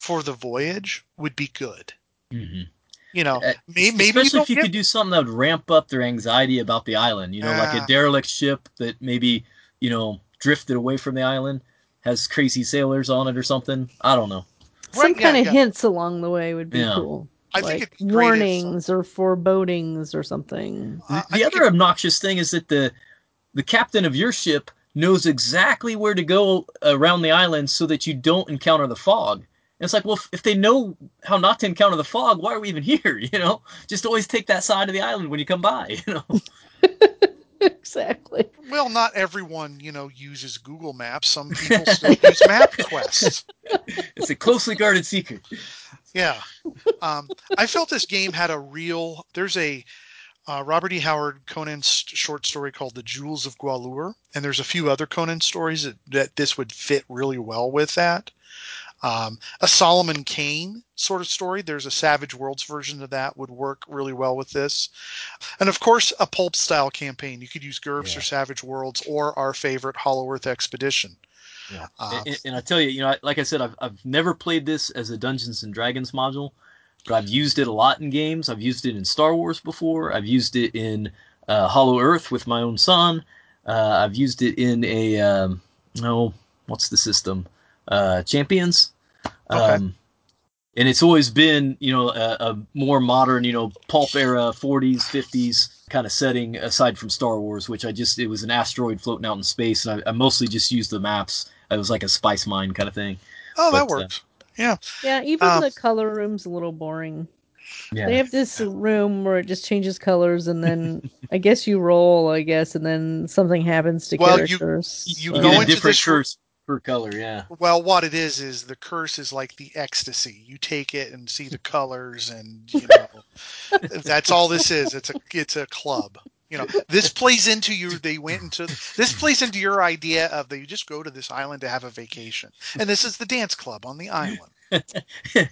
for the voyage would be good. Mhm. You know, Uh, may- maybe especially don't if you get- could do something that would ramp up their anxiety about the island. You know, like a derelict ship that maybe you know drifted away from the island has crazy sailors on it or something. I don't know. Some Right, yeah, kind of yeah. hints along the way would be Yeah. cool. I think like it'd be great if- warnings or forebodings or something. Uh, I the other obnoxious thing is that the the captain of your ship knows exactly where to go around the island so that you don't encounter the fog. And it's like, well, if, if they know how not to encounter the fog, why are we even here? You know, just always take that side of the island when you come by. You know, exactly. Well, not everyone, you know, uses Google Maps. Some people still use MapQuest. it's a closely guarded secret. Yeah. Um, I felt this game had a real. There's a uh, Robert E. Howard Conan's short story called The Jewels of Gwalur, and there's a few other Conan stories that, that this would fit really well with that. Um, a Solomon Kane sort of story. There's a Savage Worlds version of that would work really well with this, and of course a pulp style campaign. You could use GURPS Yeah. or Savage Worlds or our favorite Hollow Earth Expedition. Yeah. Uh, and, and I tell you, you know, like I said, I've, I've never played this as a Dungeons and Dragons module, but I've used it a lot in games. I've used it in Star Wars before. I've used it in uh, Hollow Earth with my own son. Uh, I've used it in a um, no, what's the system? Uh, Champions. Okay. Um, and it's always been, you know, a, a more modern, you know, pulp era, 40s, 50s kind of setting aside from Star Wars, which I just, it was an asteroid floating out in space, and I, I mostly just used the maps. It was like a spice mine kind of thing. oh, that but, uh, works. yeah. Yeah, even Um, the color room's a little boring. Yeah. They have this room where it just changes colors, and then I guess you roll, I guess, and then something happens to Well, you- characters. you You go get into different this- curse per color, yeah. Well, what it is is the curse is like the ecstasy. You take it and see the colors, and you know that's all this is. It's a it's a club. You know, this plays into you. They went into this plays into your idea of that you just go to this island to have a vacation, and this is the dance club on the island.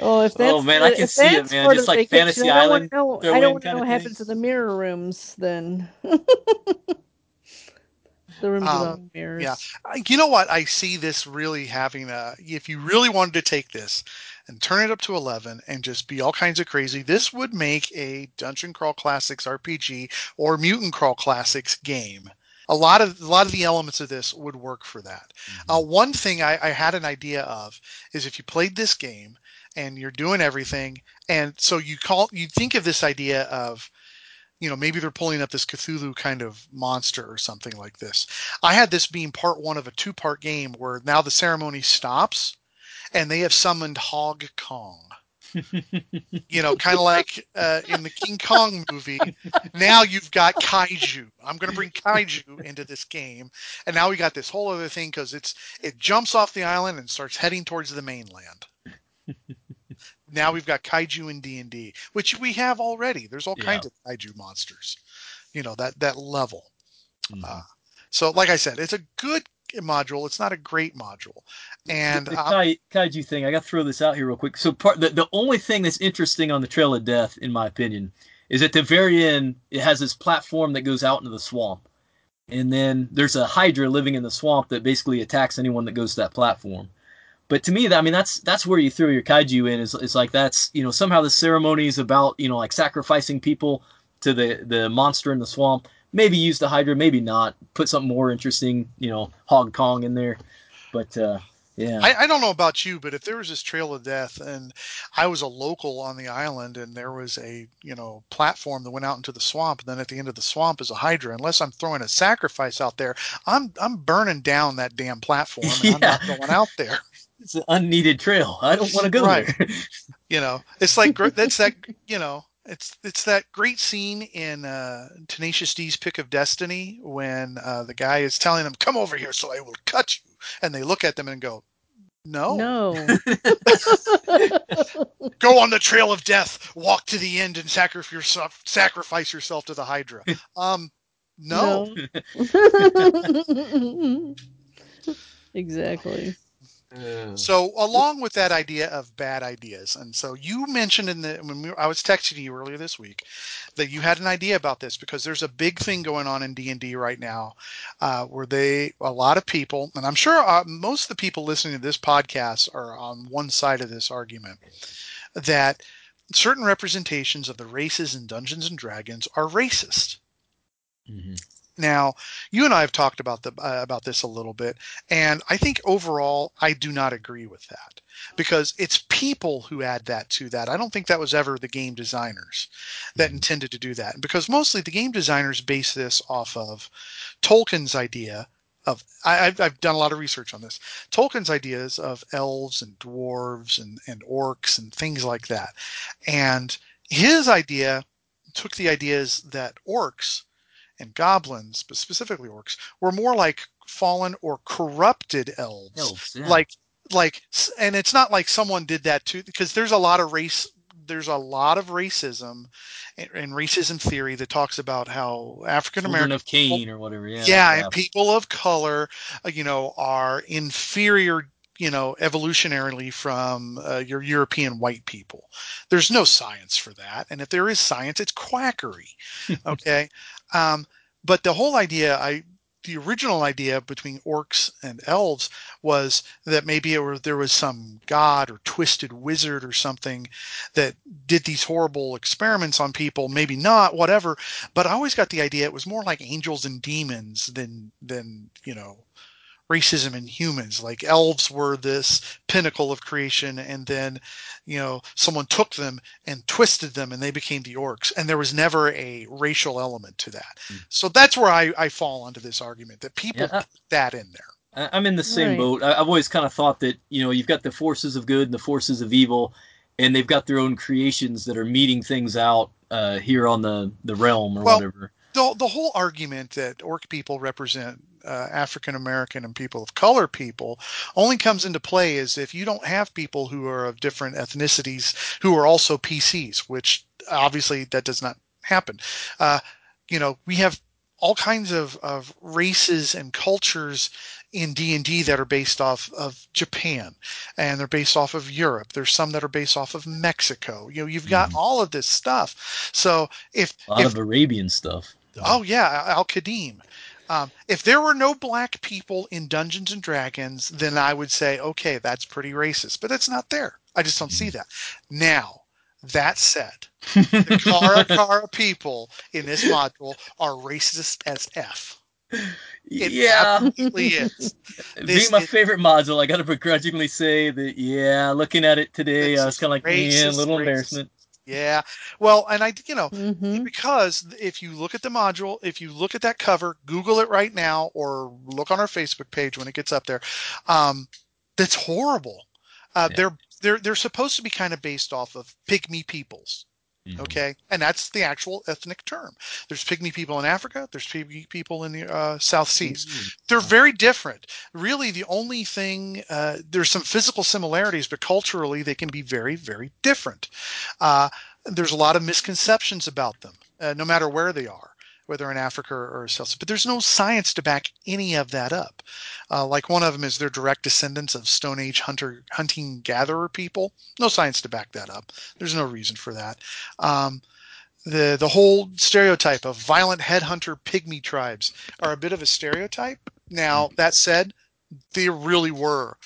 Oh, if that's Oh, man, I can see it, man. part Just like vacation, Fantasy I don't Island wanna know, I don't want to kinda know what happens to the mirror rooms then. the rooms Um, without mirrors. Yeah, you know what? I see this really having a. If you really wanted to take this and turn it up to eleven and just be all kinds of crazy, this would make a Dungeon Crawl Classics RPG or Mutant Crawl Classics game. A lot of a lot of the elements of this would work for that. Uh, one thing I, I had an idea of is if you played this game and you're doing everything, and so you call you think of this idea of you know, maybe they're pulling up this Cthulhu kind of monster or something like this. I had this being part one of a two part game where now the ceremony stops and they have summoned Hog Kong. you know, kind of like uh, in the King Kong movie. Now you've got kaiju. I'm going to bring kaiju into this game, and now we got this whole other thing because it's it jumps off the island and starts heading towards the mainland. Now we've got kaiju in D and D, which we have already. There's all Yeah. kinds of kaiju monsters. You know that that level. Mhm. Uh, so, like I said, it's a good module. It's not a great module, and the, the uh, kai, kaiju thing. I got to throw this out here real quick. So part the, the only thing that's interesting on the Trail of Death, in my opinion, is at the very end it has this platform that goes out into the swamp, and then there's a Hydra living in the swamp that basically attacks anyone that goes to that platform. But to me, that I mean, that's that's where you throw your kaiju in. Is it's like that's you know somehow the ceremony is about you know like sacrificing people to the the monster in the swamp. Maybe use the Hydra, maybe not. Put something more interesting, you know, Hog Kong in there. But uh, yeah, I, I don't know about you, but if there was this trail of death and I was a local on the island and there was a you know platform that went out into the swamp, and then at the end of the swamp is a hydra. Unless I'm throwing a sacrifice out there, I'm I'm burning down that damn platform and I'm not going out there. It's an unneeded trail. I don't want to go Right. there. You know, it's like that's that you know. It's it's that great scene in uh, Tenacious D's Pick of Destiny when uh, the guy is telling them, "Come over here, so I will cut you," and they look at them and go, "No, No. go on the trail of death, walk to the end, and sacrifice yourself, sacrifice yourself to the Hydra. Um, no. No. exactly. So along with that idea of bad ideas, and so you mentioned in the when we, I was texting you earlier this week that you had an idea about this because there's a big thing going on in D and D right now, uh, where they a lot of people, and I'm sure uh, most of the people listening to this podcast are on one side of this argument that certain representations of the races in Dungeons and Dragons are racist. Now, you and I have talked about the uh, about this a little bit, and I think overall I do not agree with that because it's people who add that to that. I don't think that was ever the game designers that intended to do that, because mostly the game designers base this off of Tolkien's idea of I, I've, I've done a lot of research on this. Tolkien's ideas of elves and dwarves and, and orcs and things like that, and his idea took the ideas that orcs and goblins, but specifically orcs, were more like fallen or corrupted elves. Elves, yeah. Like like and it's not like someone did that too because there's a lot of race there's a lot of racism and, and racism theory that talks about how African American of Cain or whatever. Yeah, yeah, and people of color, uh, you know, are inferior you know, evolutionarily from uh, your European white people. There's no science for that, and if there is science, it's quackery. Okay, um, but the whole idea, I the original idea between orcs and elves was that maybe were, there was some god or twisted wizard or something that did these horrible experiments on people. Maybe not, whatever. But I always got the idea it was more like angels and demons than than you know racism in humans. Like elves were this pinnacle of creation, and then, you know, someone took them and twisted them, and they became the orcs. And there was never a racial element to that. Mm. So that's where I, I fall onto this argument that people yeah, put that in there. I'm in the same right. boat. I've always kind of thought that you know you've got the forces of good and the forces of evil, and they've got their own creations that are meeting things out uh, here on the the realm or well, whatever. The the whole argument that orc people represent uh, African American and people of color people only comes into play is if you don't have people who are of different ethnicities who are also PCs, which obviously that does not happen. Uh, you know, we have all kinds of, of races and cultures in D&D that are based off of Japan and they're based off of Europe. There's some that are based off of Mexico. You know, you've got mm. all of this stuff. So if a lot if, of Arabian stuff. Oh yeah, Al Qadim. Um, if there were no black people in Dungeons and Dragons, then I would say, okay, that's pretty racist. But it's not there. I just don't see that. Now, that said, the Kara Kara people in this module are racist as F. It yeah, absolutely is. Being my favorite module, I got to begrudgingly say that. Yeah, looking at it today, I was kind of like, yeah, a little racist. embarrassment. Yeah. Well, and I, you know, mm-hmm. because if you look at the module, if you look at that cover, Google it right now or look on our Facebook page when it gets up there. Um, that's horrible. Uh, yeah. They're they're they're supposed to be kind of based off of pygmy peoples. Mm-hmm. Okay, and that's the actual ethnic term. There's pygmy people in Africa. There's pygmy people in the uh, South Seas. Mm-hmm. They're very different. Really, the only thing uh, there's some physical similarities, but culturally they can be very, very different. Uh, there's a lot of misconceptions about them, uh, no matter where they are whether in Africa or South. But there's no science to back any of that up. Uh, like one of them is they're direct descendants of Stone Age hunter hunting gatherer people. No science to back that up. There's no reason for that. Um, the the whole stereotype of violent headhunter pygmy tribes are a bit of a stereotype. Now that said, they really were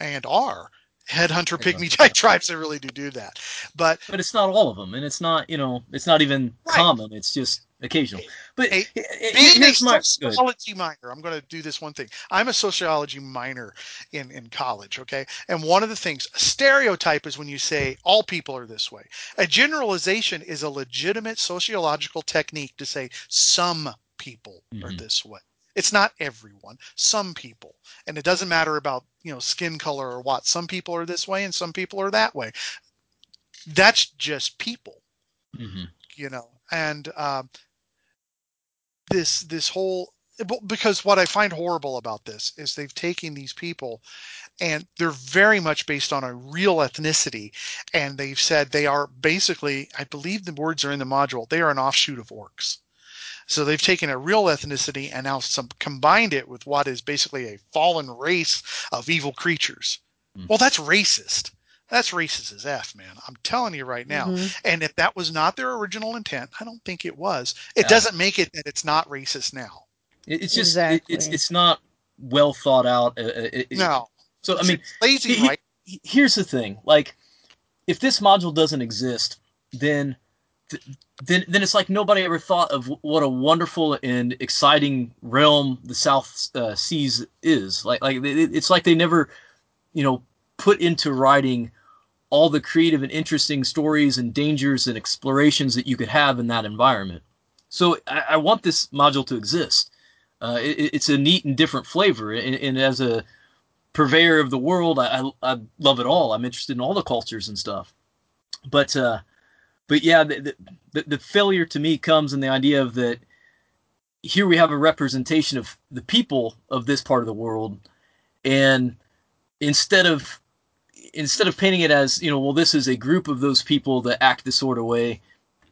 and are headhunter pygmy type tribes that really do do that. But but it's not all of them, and it's not you know it's not even right. common. It's just occasional. But a, being a sociology minor, I'm going to do this one thing. I'm a sociology minor in in college, okay? And one of the things, a stereotype is when you say all people are this way. A generalization is a legitimate sociological technique to say some people mm-hmm. are this way. It's not everyone, some people. And it doesn't matter about, you know, skin color or what. Some people are this way and some people are that way. That's just people. Mm-hmm. You know, and um, this this whole because what I find horrible about this is they've taken these people and they're very much based on a real ethnicity and they've said they are basically I believe the words are in the module they are an offshoot of orcs. So they've taken a real ethnicity and now some combined it with what is basically a fallen race of evil creatures. Mm. Well, that's racist. That's racist as F, man. I'm telling you right now. Mm-hmm. And if that was not their original intent, I don't think it was. It yeah. doesn't make it that it's not racist now. It's just exactly. it, it's it's not well thought out. Uh, uh, it, no. So I mean, it's lazy, he, right? Here's the thing: like, if this module doesn't exist, then then then it's like nobody ever thought of what a wonderful and exciting realm the South uh, Seas is. Like like it's like they never, you know, put into writing all the creative and interesting stories and dangers and explorations that you could have in that environment. So I, I want this module to exist. Uh, it, it's a neat and different flavor, and, and, as a purveyor of the world, I, I, love it all. I'm interested in all the cultures and stuff. But uh, but yeah, the, the, the failure to me comes in the idea of that here we have a representation of the people of this part of the world, and instead of instead of painting it as you know, well, this is a group of those people that act this sort of way,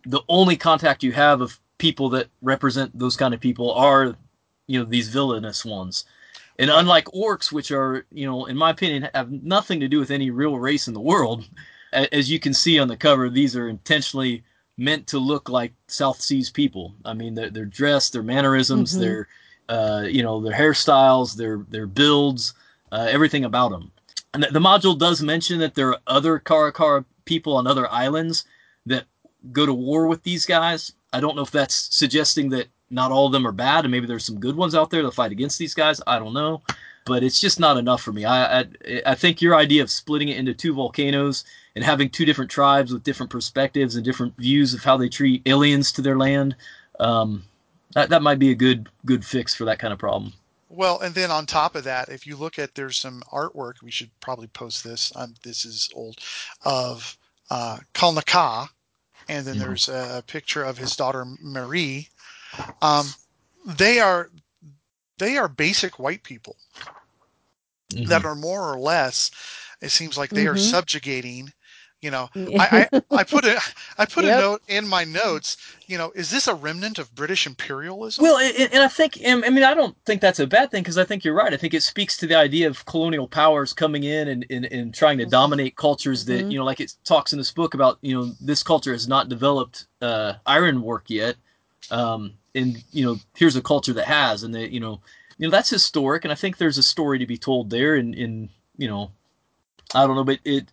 the only contact you have of people that represent those kind of people are you know these villainous ones. And unlike orcs, which are, you know, in my opinion, have nothing to do with any real race in the world, as you can see on the cover, these are intentionally meant to look like South Seas people. I mean, they're, they're dressed, their mannerisms, Mhm. their, uh, you know, their hairstyles, their their builds, uh, everything about them. And the, module does mention that there are other Karakara people on other islands that go to war with these guys. I don't know if that's suggesting that not all of them are bad, and maybe there's some good ones out there that fight against these guys. I don't know, but it's just not enough for me. I I, I think your idea of splitting it into two volcanoes and having two different tribes with different perspectives and different views of how they treat aliens to their land, um, that that might be a good good fix for that kind of problem. Well, and then on top of that, if you look at there's some artwork, we should probably post this. Um, this is old of uh, Kalnaka, and then Mhm. there's a picture of his daughter Marie. Um, they are they are basic white people that are more or less. It seems like they are Mhm. subjugating. You know, I, I, I put a I put Yep. a note in my notes. You know, is this a remnant of British imperialism? Well, and, and I think, and, I mean, I don't think that's a bad thing because I think you're right. I think it speaks to the idea of colonial powers coming in and, and, and trying to dominate cultures that, Mhm. you know, like it talks in this book about, you know, this culture has not developed uh, iron work yet. Um, and, you know, here's a culture that has, and that, you know, you know, that's historic. And I think there's a story to be told there. And, in you know, I don't know, but it,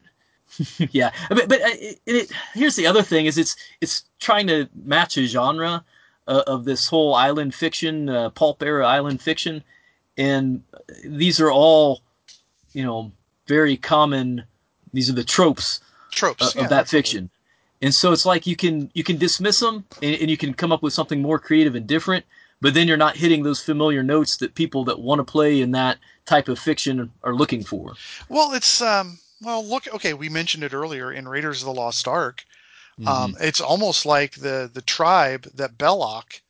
yeah, but but uh, it, it, here's the other thing: is it's it's trying to match a genre uh, of this whole island fiction, uh, pulp era island fiction, and these are all, you know, very common. These are the tropes Tropes of, yeah, of that absolutely. fiction, and so it's like you can you can dismiss them and, and you can come up with something more creative and different, but then you're not hitting those familiar notes that people that want to play in that type of fiction are looking for. Well, it's um well look okay, we mentioned it earlier in Raiders of the Lost Ark. Um it's almost like the the tribe that Belloq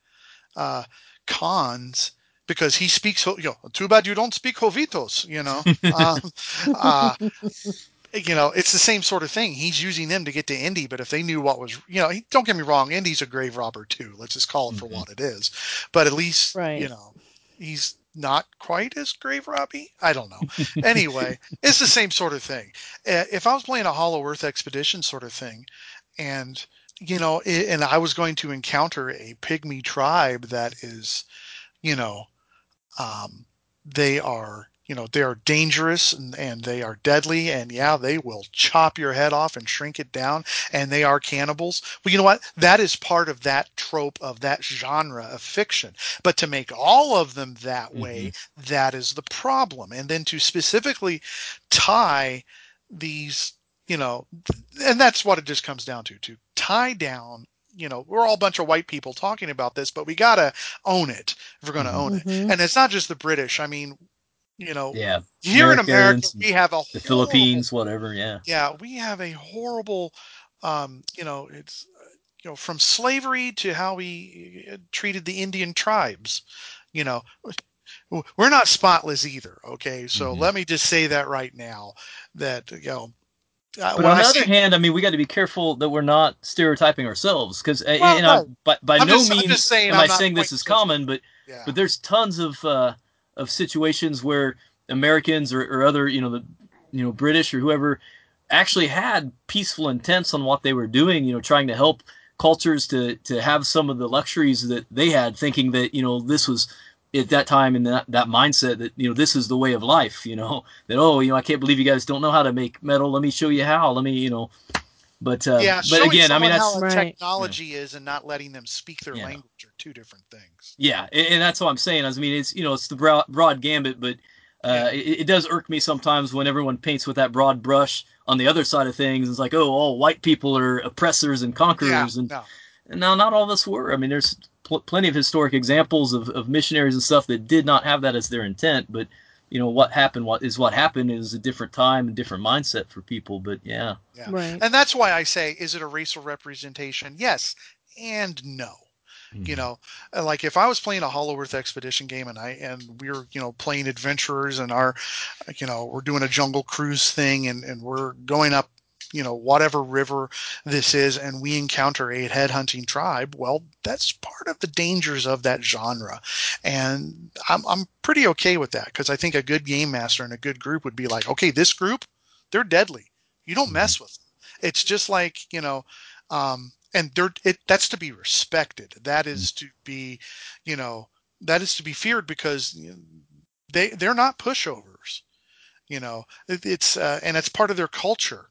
uh cons because he speaks Ho- you know, too bad you don't speak Hovitos, you know. um, uh, you know, it's the same sort of thing. He's using them to get to Indy, but if they knew what was, you know, he, don't get me wrong, Indy's a grave robber too. Let's just call it for what it is. But at least, Right. you know, he's not quite as grave robbie I don't know. anyway, it's the same sort of thing. Uh, If I was playing a Hollow Earth expedition sort of thing, and you know, and I was going to encounter a pygmy tribe that is, you know, um, they are you know they are dangerous and, and they are deadly and yeah they will chop your head off and shrink it down and they are cannibals. Well you know what? That is part of that trope of that genre of fiction. But to make all of them that way that is the problem. And then to specifically tie these you know and that's what it just comes down to to tie down you know we're all a bunch of white people talking about this but we got to own it if we're going to own it. Mhm. and it's not just the british. I mean you know Yeah, here in america we have a the horrible- Philippines, whatever. Yeah. yeah we have a horrible um you know it's uh, you know from slavery to how we uh, treated the indian tribes you know we're not spotless either okay so Mhm. let me just say that right now that you know uh, But on the other say- hand, I mean, we got to be careful that we're not stereotyping ourselves, because Well, and I, right. by, by I'm no just- means saying am I'm I saying this is common, but yeah. but there's tons of uh, of situations where Americans or, or other you know the you know British or whoever actually had peaceful intents on what they were doing, you know, trying to help cultures to to have some of the luxuries that they had, thinking that you know this was at that time in that, that mindset that you know this is the way of life you know that oh you know i can't believe you guys don't know how to make metal. Let me show you how. Let me you know but uh, yeah but again i mean that's how Right. technology is and not letting them speak their Yeah. language are two different things yeah and, and that's what i'm saying i mean it's you know it's the broad, broad gambit but uh, it, it does irk me sometimes when everyone paints with that broad brush on the other side of things it's like oh all white people are oppressors and conquerors and no. And now, not all of us were. I mean, there's pl- plenty of historic examples of, of missionaries and stuff that did not have that as their intent. But, you know, what happened what is what happened is a different time and different mindset for people. But yeah. Yeah. Right. And that's why I say, is it a racial representation? Yes and no. You know, uh, like if I was playing a Hollow Earth Expedition game and I and we are you know playing adventurers and our, you know, we're doing a jungle cruise thing and and we're going up you know whatever river this is and we encounter a headhunting tribe well that's part of the dangers of that genre. And i'm, I'm pretty okay with that because i think a good game master and a good group would be like okay this group they're deadly. You don't mess with them it's just like you know um, and they're it that's to be respected. That is to be you know that is to be feared because you know, they they're not pushovers you know. It, it's uh, and it's part of their culture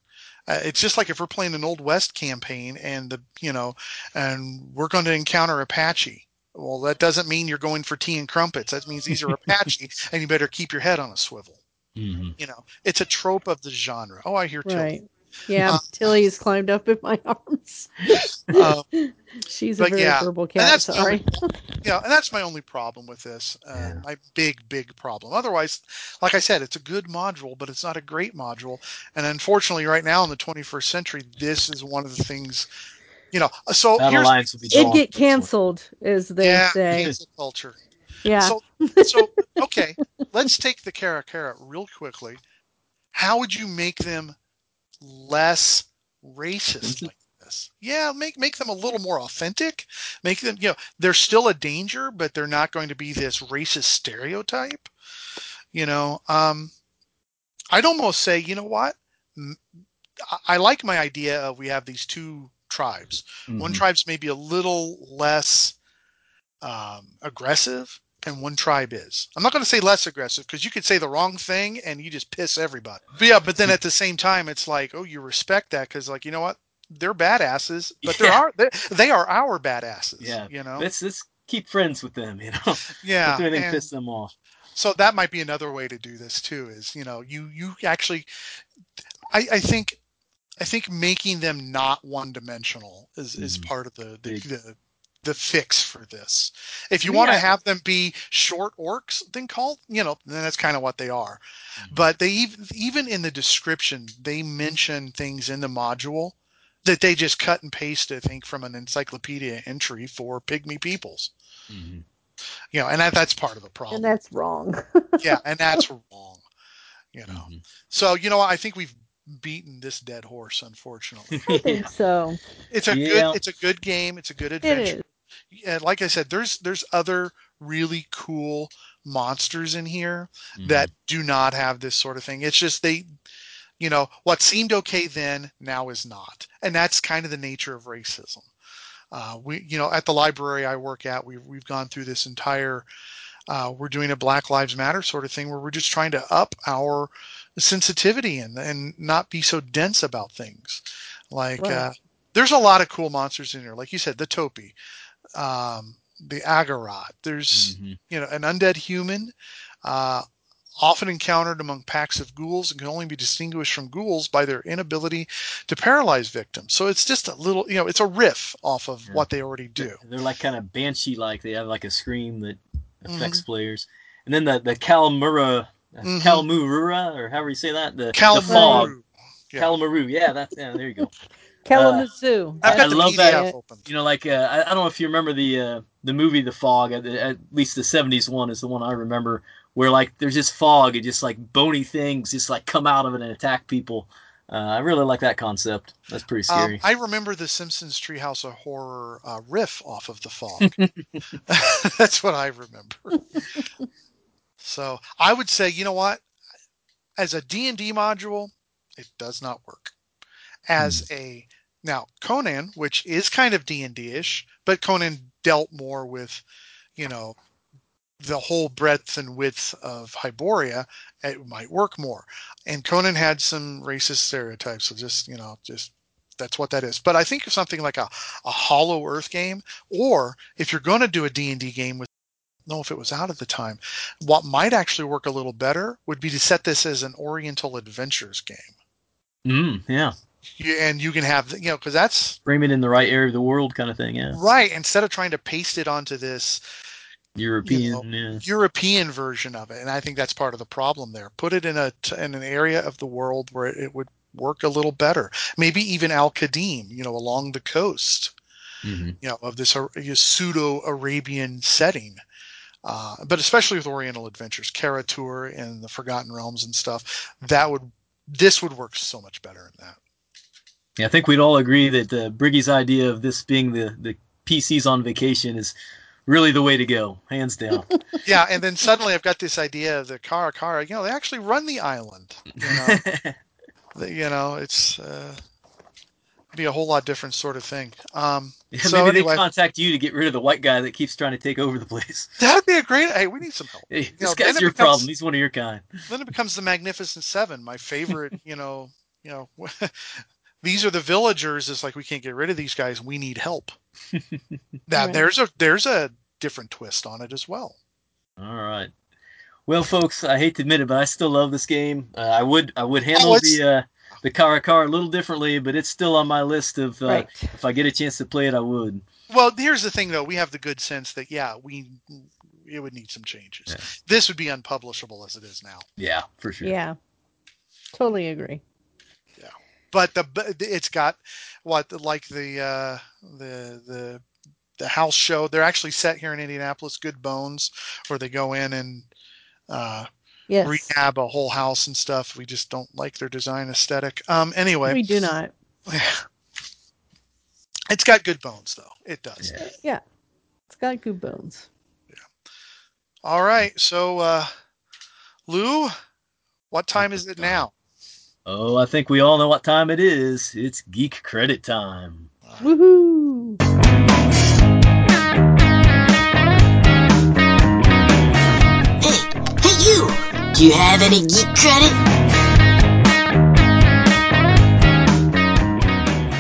uh, it's just like if we're playing an old west campaign and the you know and we're going to encounter apache well that doesn't mean you're going for tea and crumpets that means these are apache and you better keep your head on a swivel Mm-hmm. you know it's a trope of the genre oh i hear Tilly. Right. Yeah, Uh, Tilly's climbed up in my arms. Uh, She's a very yeah, verbal and cat. that's the Sorry. yeah, and that's my only problem with this. Uh, My big, big problem. Otherwise, like I said, it's a good module, but it's not a great module. And unfortunately, right now in the 21st century, this is one of the things. You know, so That alliance will be It'd get canceled, as they yeah, say. cancel culture. Yeah. So, so okay, let's take the Karakara real quickly. How would you make them less racist like this? Yeah, make make them a little more authentic. Make them, you know, they're still a danger, but they're not going to be this racist stereotype. You know, um, I'd almost say, you know what? I like my idea of we have these two tribes. One Mhm. tribe's maybe a little less um, aggressive, and one tribe is. I'm not going to say less aggressive because you could say the wrong thing and you just piss everybody. But yeah, but then at the same time, it's like, oh, you respect that because, like, you know what? They're badasses, but Yeah. are they, they are our badasses. Yeah. you know. Let's let's keep friends with them. You know. Yeah, Don't anything and- piss them off. so that might be another way to do this too is you know you you actually i i think i think making them not one dimensional is is Mhm. part of the the, the the fix for this if you Me, want to have them be short orcs then call you know then that's kind of what they are Mm-hmm. but they even even in the description they mention things in the module that they just cut and paste i think from an encyclopedia entry for pygmy peoples Mhm. you know and that, that's part of the problem and that's wrong. yeah, and that's wrong. You know. Mhm. So you know. I think we've beaten this dead horse. Unfortunately, I think so. it's a Yeah. good it's a good game. It's a good adventure. is. And like I said, there's there's other really cool monsters in here Mhm. that do not have this sort of thing. It's just they, you know, what seemed okay then now is not, and that's kind of the nature of racism. Uh, we, you know, at the library I work at, we've we've gone through this entire. Uh, we're doing a Black Lives Matter sort of thing where we're just trying to up our sensitivity and and not be so dense about things. Like, Right. uh, there's a lot of cool monsters in here. Like you said, the Topi, um, the Agarot. There's Mhm. you know an undead human. Uh, often encountered among packs of ghouls and can only be distinguished from ghouls by their inability to paralyze victims. So it's just a little, you know, it's a riff off of Yeah. what they already do. They're like kind of banshee like. They have like a scream that affects Mm-hmm. players. And then the the Kalmura, Mhm. Kalmurura, or however you say that. The, the fog. Yeah. Kalamuru. Yeah, that's yeah. There you go. Kalamazoo. I've I the love PDF that. open. You know, like uh, I, I don't know if you remember the uh, the movie The Fog. At, at least the '70s one is the one I remember, where like there's just fog and just like bony things just like come out of it and attack people. Uh, I really like that concept. That's pretty scary. Um, I remember the Simpsons Treehouse of Horror uh, riff off of the fog. That's what I remember. So I would say, you know what? As a D&D module, it does not work. As hmm. a now Conan, which is kind of D&D-ish, but Conan dealt more with, you know, the whole breadth and width of Hyboria, it might work more. And Conan had some racist stereotypes, so just you know, just that's what that is. But I think of something like a, a Hollow Earth game, or if you're going to do a D&D game with know if it was out at the time. What might actually work a little better would be to set this as an Oriental Adventures game. Mm, yeah. You, and you can have, you know, because that's Frame it in the right area of the world, kind of thing. Yeah. right. Instead of trying to paste it onto this European. yeah. European version of it, and I think that's part of the problem there. Put it in a in an area of the world where it would work a little better. Maybe even Al Qadim, you know, along the coast. Mm-hmm. you know, of this uh, pseudo Arabian setting. Uh, but especially with Oriental Adventures, Kara-Tur and the Forgotten Realms and stuff, that would this would work so much better in that. Yeah, I think we'd all agree that uh, Briggy's idea of this being the the PCs on vacation is really the way to go, hands down. yeah, and then suddenly I've got this idea of the Kara Kara. You know, they actually run the island. You know, The- you know it's uh, be a whole lot different sort of thing. Um, Yeah, so maybe anyway, they contact you to get rid of the white guy that keeps trying to take over the place. that'd be a great. Hey, we need some help. Hey, You this know, guy's it your becomes- problem. He's one of your kind. Then it becomes the Magnificent Seven, my favorite. you know, you know, these are the villagers. It's like we can't get rid of these guys. We need help. That Right. there's a there's a different twist on it as well. All right. Well, folks, I hate to admit it, but I still love this game. Uh, I would I would handle Oh, the uh, the Kara Kara a little differently, but it's still on my list of uh, Right. if I get a chance to play it, I would. Well, here's the thing, though. We have the good sense that yeah, we it would need some changes. This would be unpublishable as it is now. Yeah, for sure. Yeah. Totally agree. Yeah, but the it's got what like the uh, the the the house show. They're actually set here in Indianapolis. Good Bones, where they go in and uh, Yes. rehab a whole house and stuff. We just don't like their design aesthetic. Um. Anyway, We do not. It's got good bones, though. It does. Yeah. It's got good bones. Yeah. All right. So, uh, Lou, what time is it now? Oh, I think we all know what time it is. It's geek credit time. Woohoo! Do you have any geek credit?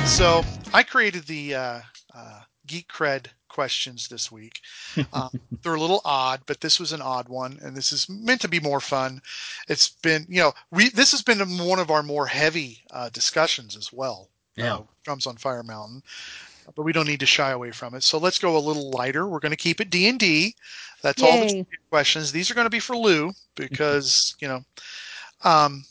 So, I created the uh, uh, Geek Cred questions this week. Uh, they're a little odd, but this was an odd one, and this is meant to be more fun. It's been, you know, we this has been one of our more heavy uh, discussions as well. Yeah. uh, Drums on Fire Mountain, but we don't need to shy away from it. So let's go a little lighter. We're going to keep it D and D. That's all the questions. These are going to be for Lou because you know, um,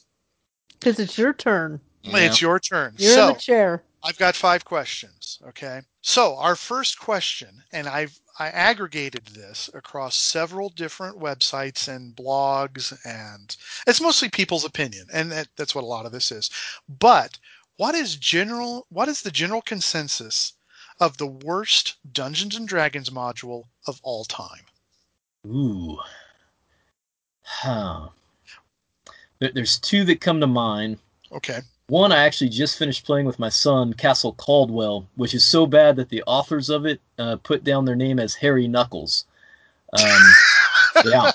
Because it's your turn. it's your turn. You're so in the chair. I've got five questions. Okay. So our first question, and I've I aggregated this across several different websites and blogs, and it's mostly people's opinion, and that, that's what a lot of this is. But what is general? What is the general consensus of the worst Dungeons and Dragons module of all time? Ooh. Huh. There, there's two that come to mind. Okay. One I actually just finished playing with my son, Castle Caldwell, which is so bad that the authors of it uh, put down their name as Harry Knuckles. Um, yeah,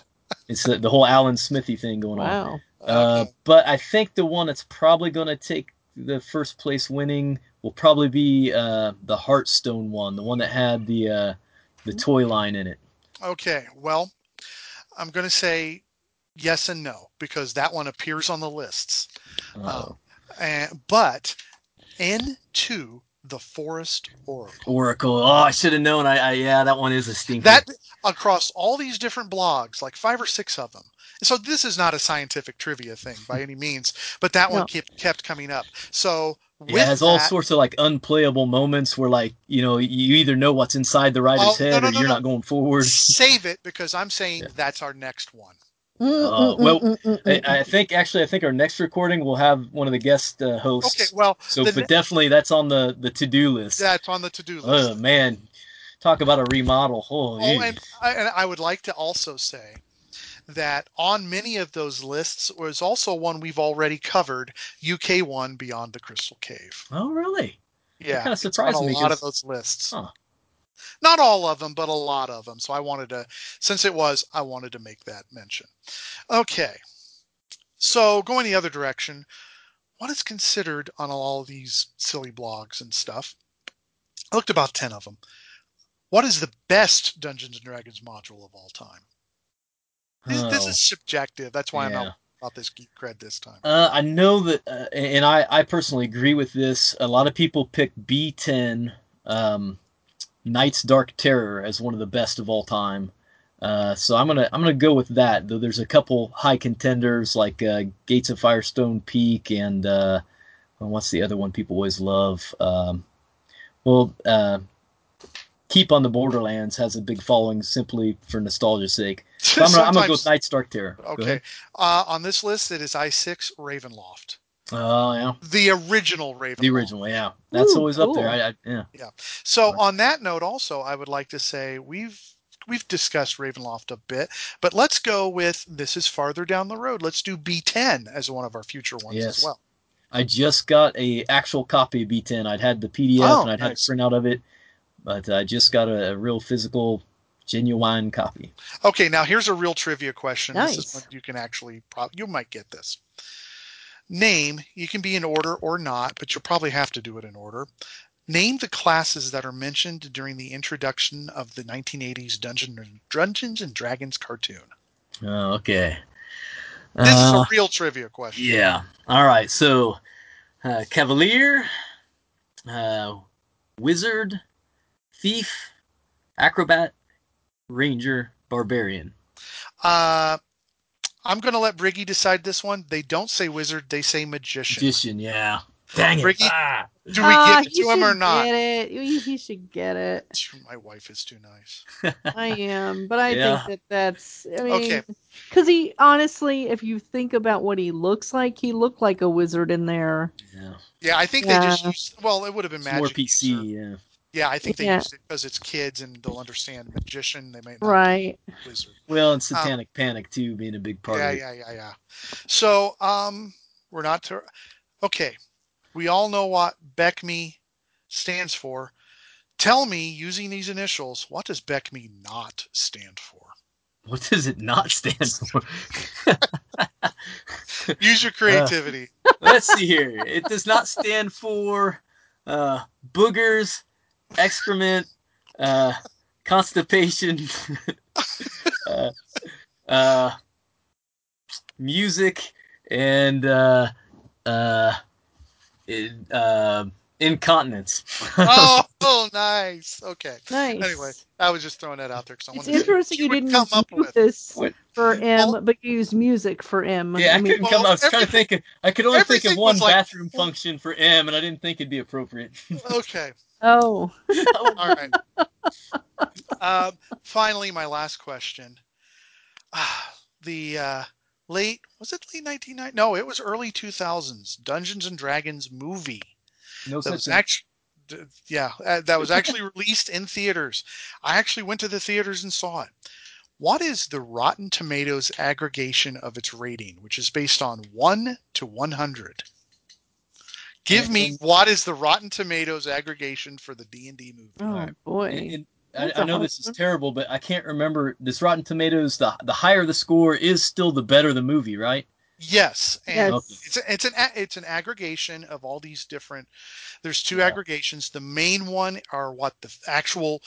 it's the, the whole Alan Smithee thing going on. Wow. Uh, but I think the one that's probably going to take the first place winning will probably be uh, the Heartstone one, the one that had the uh, the toy line in it. Okay. Well, I'm going to say yes and no because that one appears on the lists. Uh, And, but N2, the Forest Oracle. Oracle. Oh, I should have known. I, I yeah, that one is a stinker. That across all these different blogs, like five or six of them. So this is not a scientific trivia thing by any means, but that one kept kept coming up. So with yeah, it has all that- sorts of like unplayable moments where like you know you either know what's inside the writer's Oh, no, head no, or no, you're no. not going forward. save it because I'm saying that's our next one. Uh, mm, mm, mm, well, I, I think actually I think our next recording will have one of the guest uh, hosts. Okay, well, so the but ne- definitely that's on the the to do list. That's on the to-do oh, list. Oh man, talk about a remodel. Oh, Oh, and I, and I would like to also say that on many of those lists was also one we've already covered, UK one Beyond the Crystal Cave. oh really? Yeah, kinda it's on surprised a me, lot 'cause- of those lists. Huh. Not all of them, but a lot of them. So I wanted to, since it was, I wanted to make that mention. Okay, so going the other direction, what is considered on all of these silly blogs and stuff? I looked about ten of them. What is the best Dungeons and Dragons module of all time? This, this Oh. is subjective. That's why I'm not about this geek cred this time. Uh, I know that, uh, and I, I personally agree with this. A lot of people pick B10, um, Night's Dark Terror as one of the best of all time. Uh, so I'm gonna I'm gonna go with that. Though there's a couple high contenders like uh, Gates of Firestorm Peak and uh, what's the other one people always love? Um, well, uh, Keep on the Borderlands has a big following simply for nostalgia's sake. So I'm gonna, I'm gonna go with Sometimes- Night's Dark Terror. Okay. Uh, on this list, it is I6 Ravenloft. Oh yeah, The original Ravenloft. the original. Yeah, that's Ooh, always up there. I, I, yeah. Yeah. So on that note, also, I would like to say we've we've discussed Ravenloft a bit, but let's go with this is farther down the road. Let's do B10 as one of our future ones Yes. as well. I just got a actual copy of B10. I'd had the PDF Oh, and I'd had nice. a printout of it, but I just got a, a real physical, genuine copy. Okay, now here's a real trivia question. This is Nice. one you can actually prob- you might get this. Name, you can be in order or not, but you'll probably have to do it in order. Name the classes that are mentioned during the introduction of the 1980s Dungeon Dungeons and Dragons cartoon. Oh, okay. This is Uh, a real trivia question. Yeah. All right. So, uh, Cavalier, uh, Wizard, Thief, Acrobat, Ranger, Barbarian. Uh, I'm going to let Briggy decide this one. They don't say wizard, they say magician. Magician. Yeah. Dang it. Briggy, Ah. do we Ah, give it to him or not? Get it. He, he should get it. My wife is too nice. I am, but I Yeah. think that that's. I mean, Okay. because he honestly, if you think about what he looks like, he looked like a wizard in there. Yeah. Yeah, I think they just used, well, it would have been It's more. PC. user. Yeah. Yeah, I think they Yeah. used it because it's kids and they'll understand magician. They might not Right. wizard. Well, and Satanic Panic too being a big part Yeah, of it. yeah, yeah, yeah. So, um, we're not to, okay. We all know what BECMI stands for. Tell me, using these initials, what does BECMI not stand for? What does it not stand for? Use your creativity. Let's see here. It does not stand for uh, boogers, excrement, uh, constipation, uh, uh, music, and uh, uh, it, uh, incontinence. oh, oh, nice. Okay. Nice. Anyway, I was just throwing that out there because I It's wanted to interesting see you didn't come use up with. this What? for M, Well- but you used music for M. Yeah, I, mean, couldn't come. I was Well, trying to think. Of, I could only think of one was like- bathroom function for M, and I didn't think it'd be appropriate. Okay. Oh, All right. Um, finally, my last question. Ah, the uh, late was it late 1990? No, it was early 2000s. Dungeons and Dragons movie. No That was actually, yeah, uh, that was actually released in theaters. I actually went to the theaters and saw it. What is the Rotten Tomatoes aggregation of its rating, which is based on one to 100? Give me what is the Rotten Tomatoes aggregation for the D and D movie? oh Alright. boy. And- and That's I, I a know this is terrible, but I can't remember. This Rotten Tomatoes, the the higher the score is, still the better the movie, right? Yes, and Yes. it's a, it's an it's an aggregation of all these different. There's two Yeah. aggregations. The main one are what the actual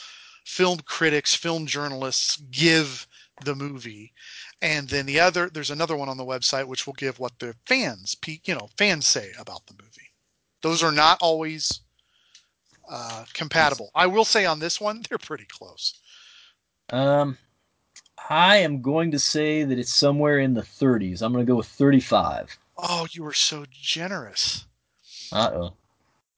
film critics, film journalists give the movie, and then the other there's another one on the website which will give what the fans, you know, fans say about the movie. Those are not always uh, compatible. I will say on this one they're pretty close. Um, I am going to say that it's somewhere in the 30s. I'm going to go with 35. Oh, you were so generous. Uh oh.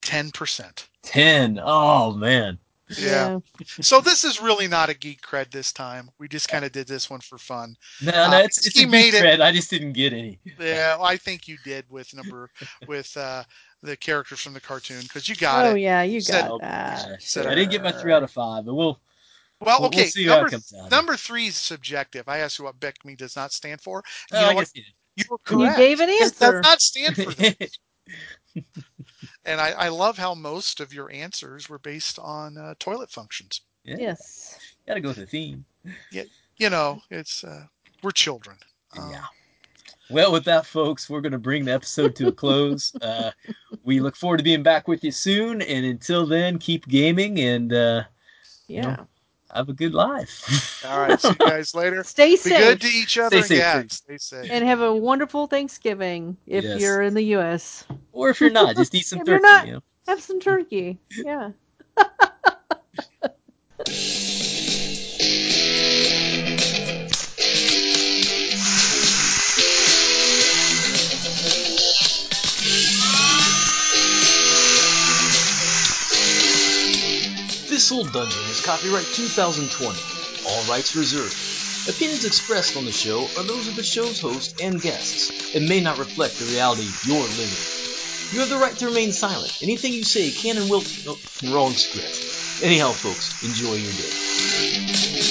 Ten percent. 10. Oh man. Yeah. So this is really not a geek cred this time. We just kind of did this one for fun. No, Uh, no, it's, it's he a made geek it- cred. I just didn't get any. Yeah, well, I think you did with number with uh, the characters from the cartoon because you got oh it. Oh yeah, you Said- got that. Uh, Said I didn't get my three out of five, but we'll. Well, we'll- we'll okay. see number, comes number three is subjective. I asked you what BECMI does not stand for. You Oh, know what? you You were And you gave an It answer. does not stand for did. this. And I, I love how most of your answers were based on uh, toilet functions. yeah. Yes. Gotta go with the theme. Yeah, you know, it's uh, we're children. Um, Yeah. Well, with that, folks, we're going to bring the episode to a close. Uh, we look forward to being back with you soon. And until then, keep gaming and uh, Yeah. Have a good life. All right. See you guys later. Stay Be safe. good to each other. Stay safe, yeah. please. Stay safe. and have a wonderful Thanksgiving if Yes. you're in the U.S. or if you're not, just eat some If turkey. you're not- you know? Have some turkey. Yeah. This Old Dungeon is copyright 2020. All rights reserved. Opinions expressed on the show are those of the show's host and guests and may not reflect the reality you're living. You have the right to remain silent. Anything you say can and will. Oh, wrong script. Anyhow, folks, enjoy your day.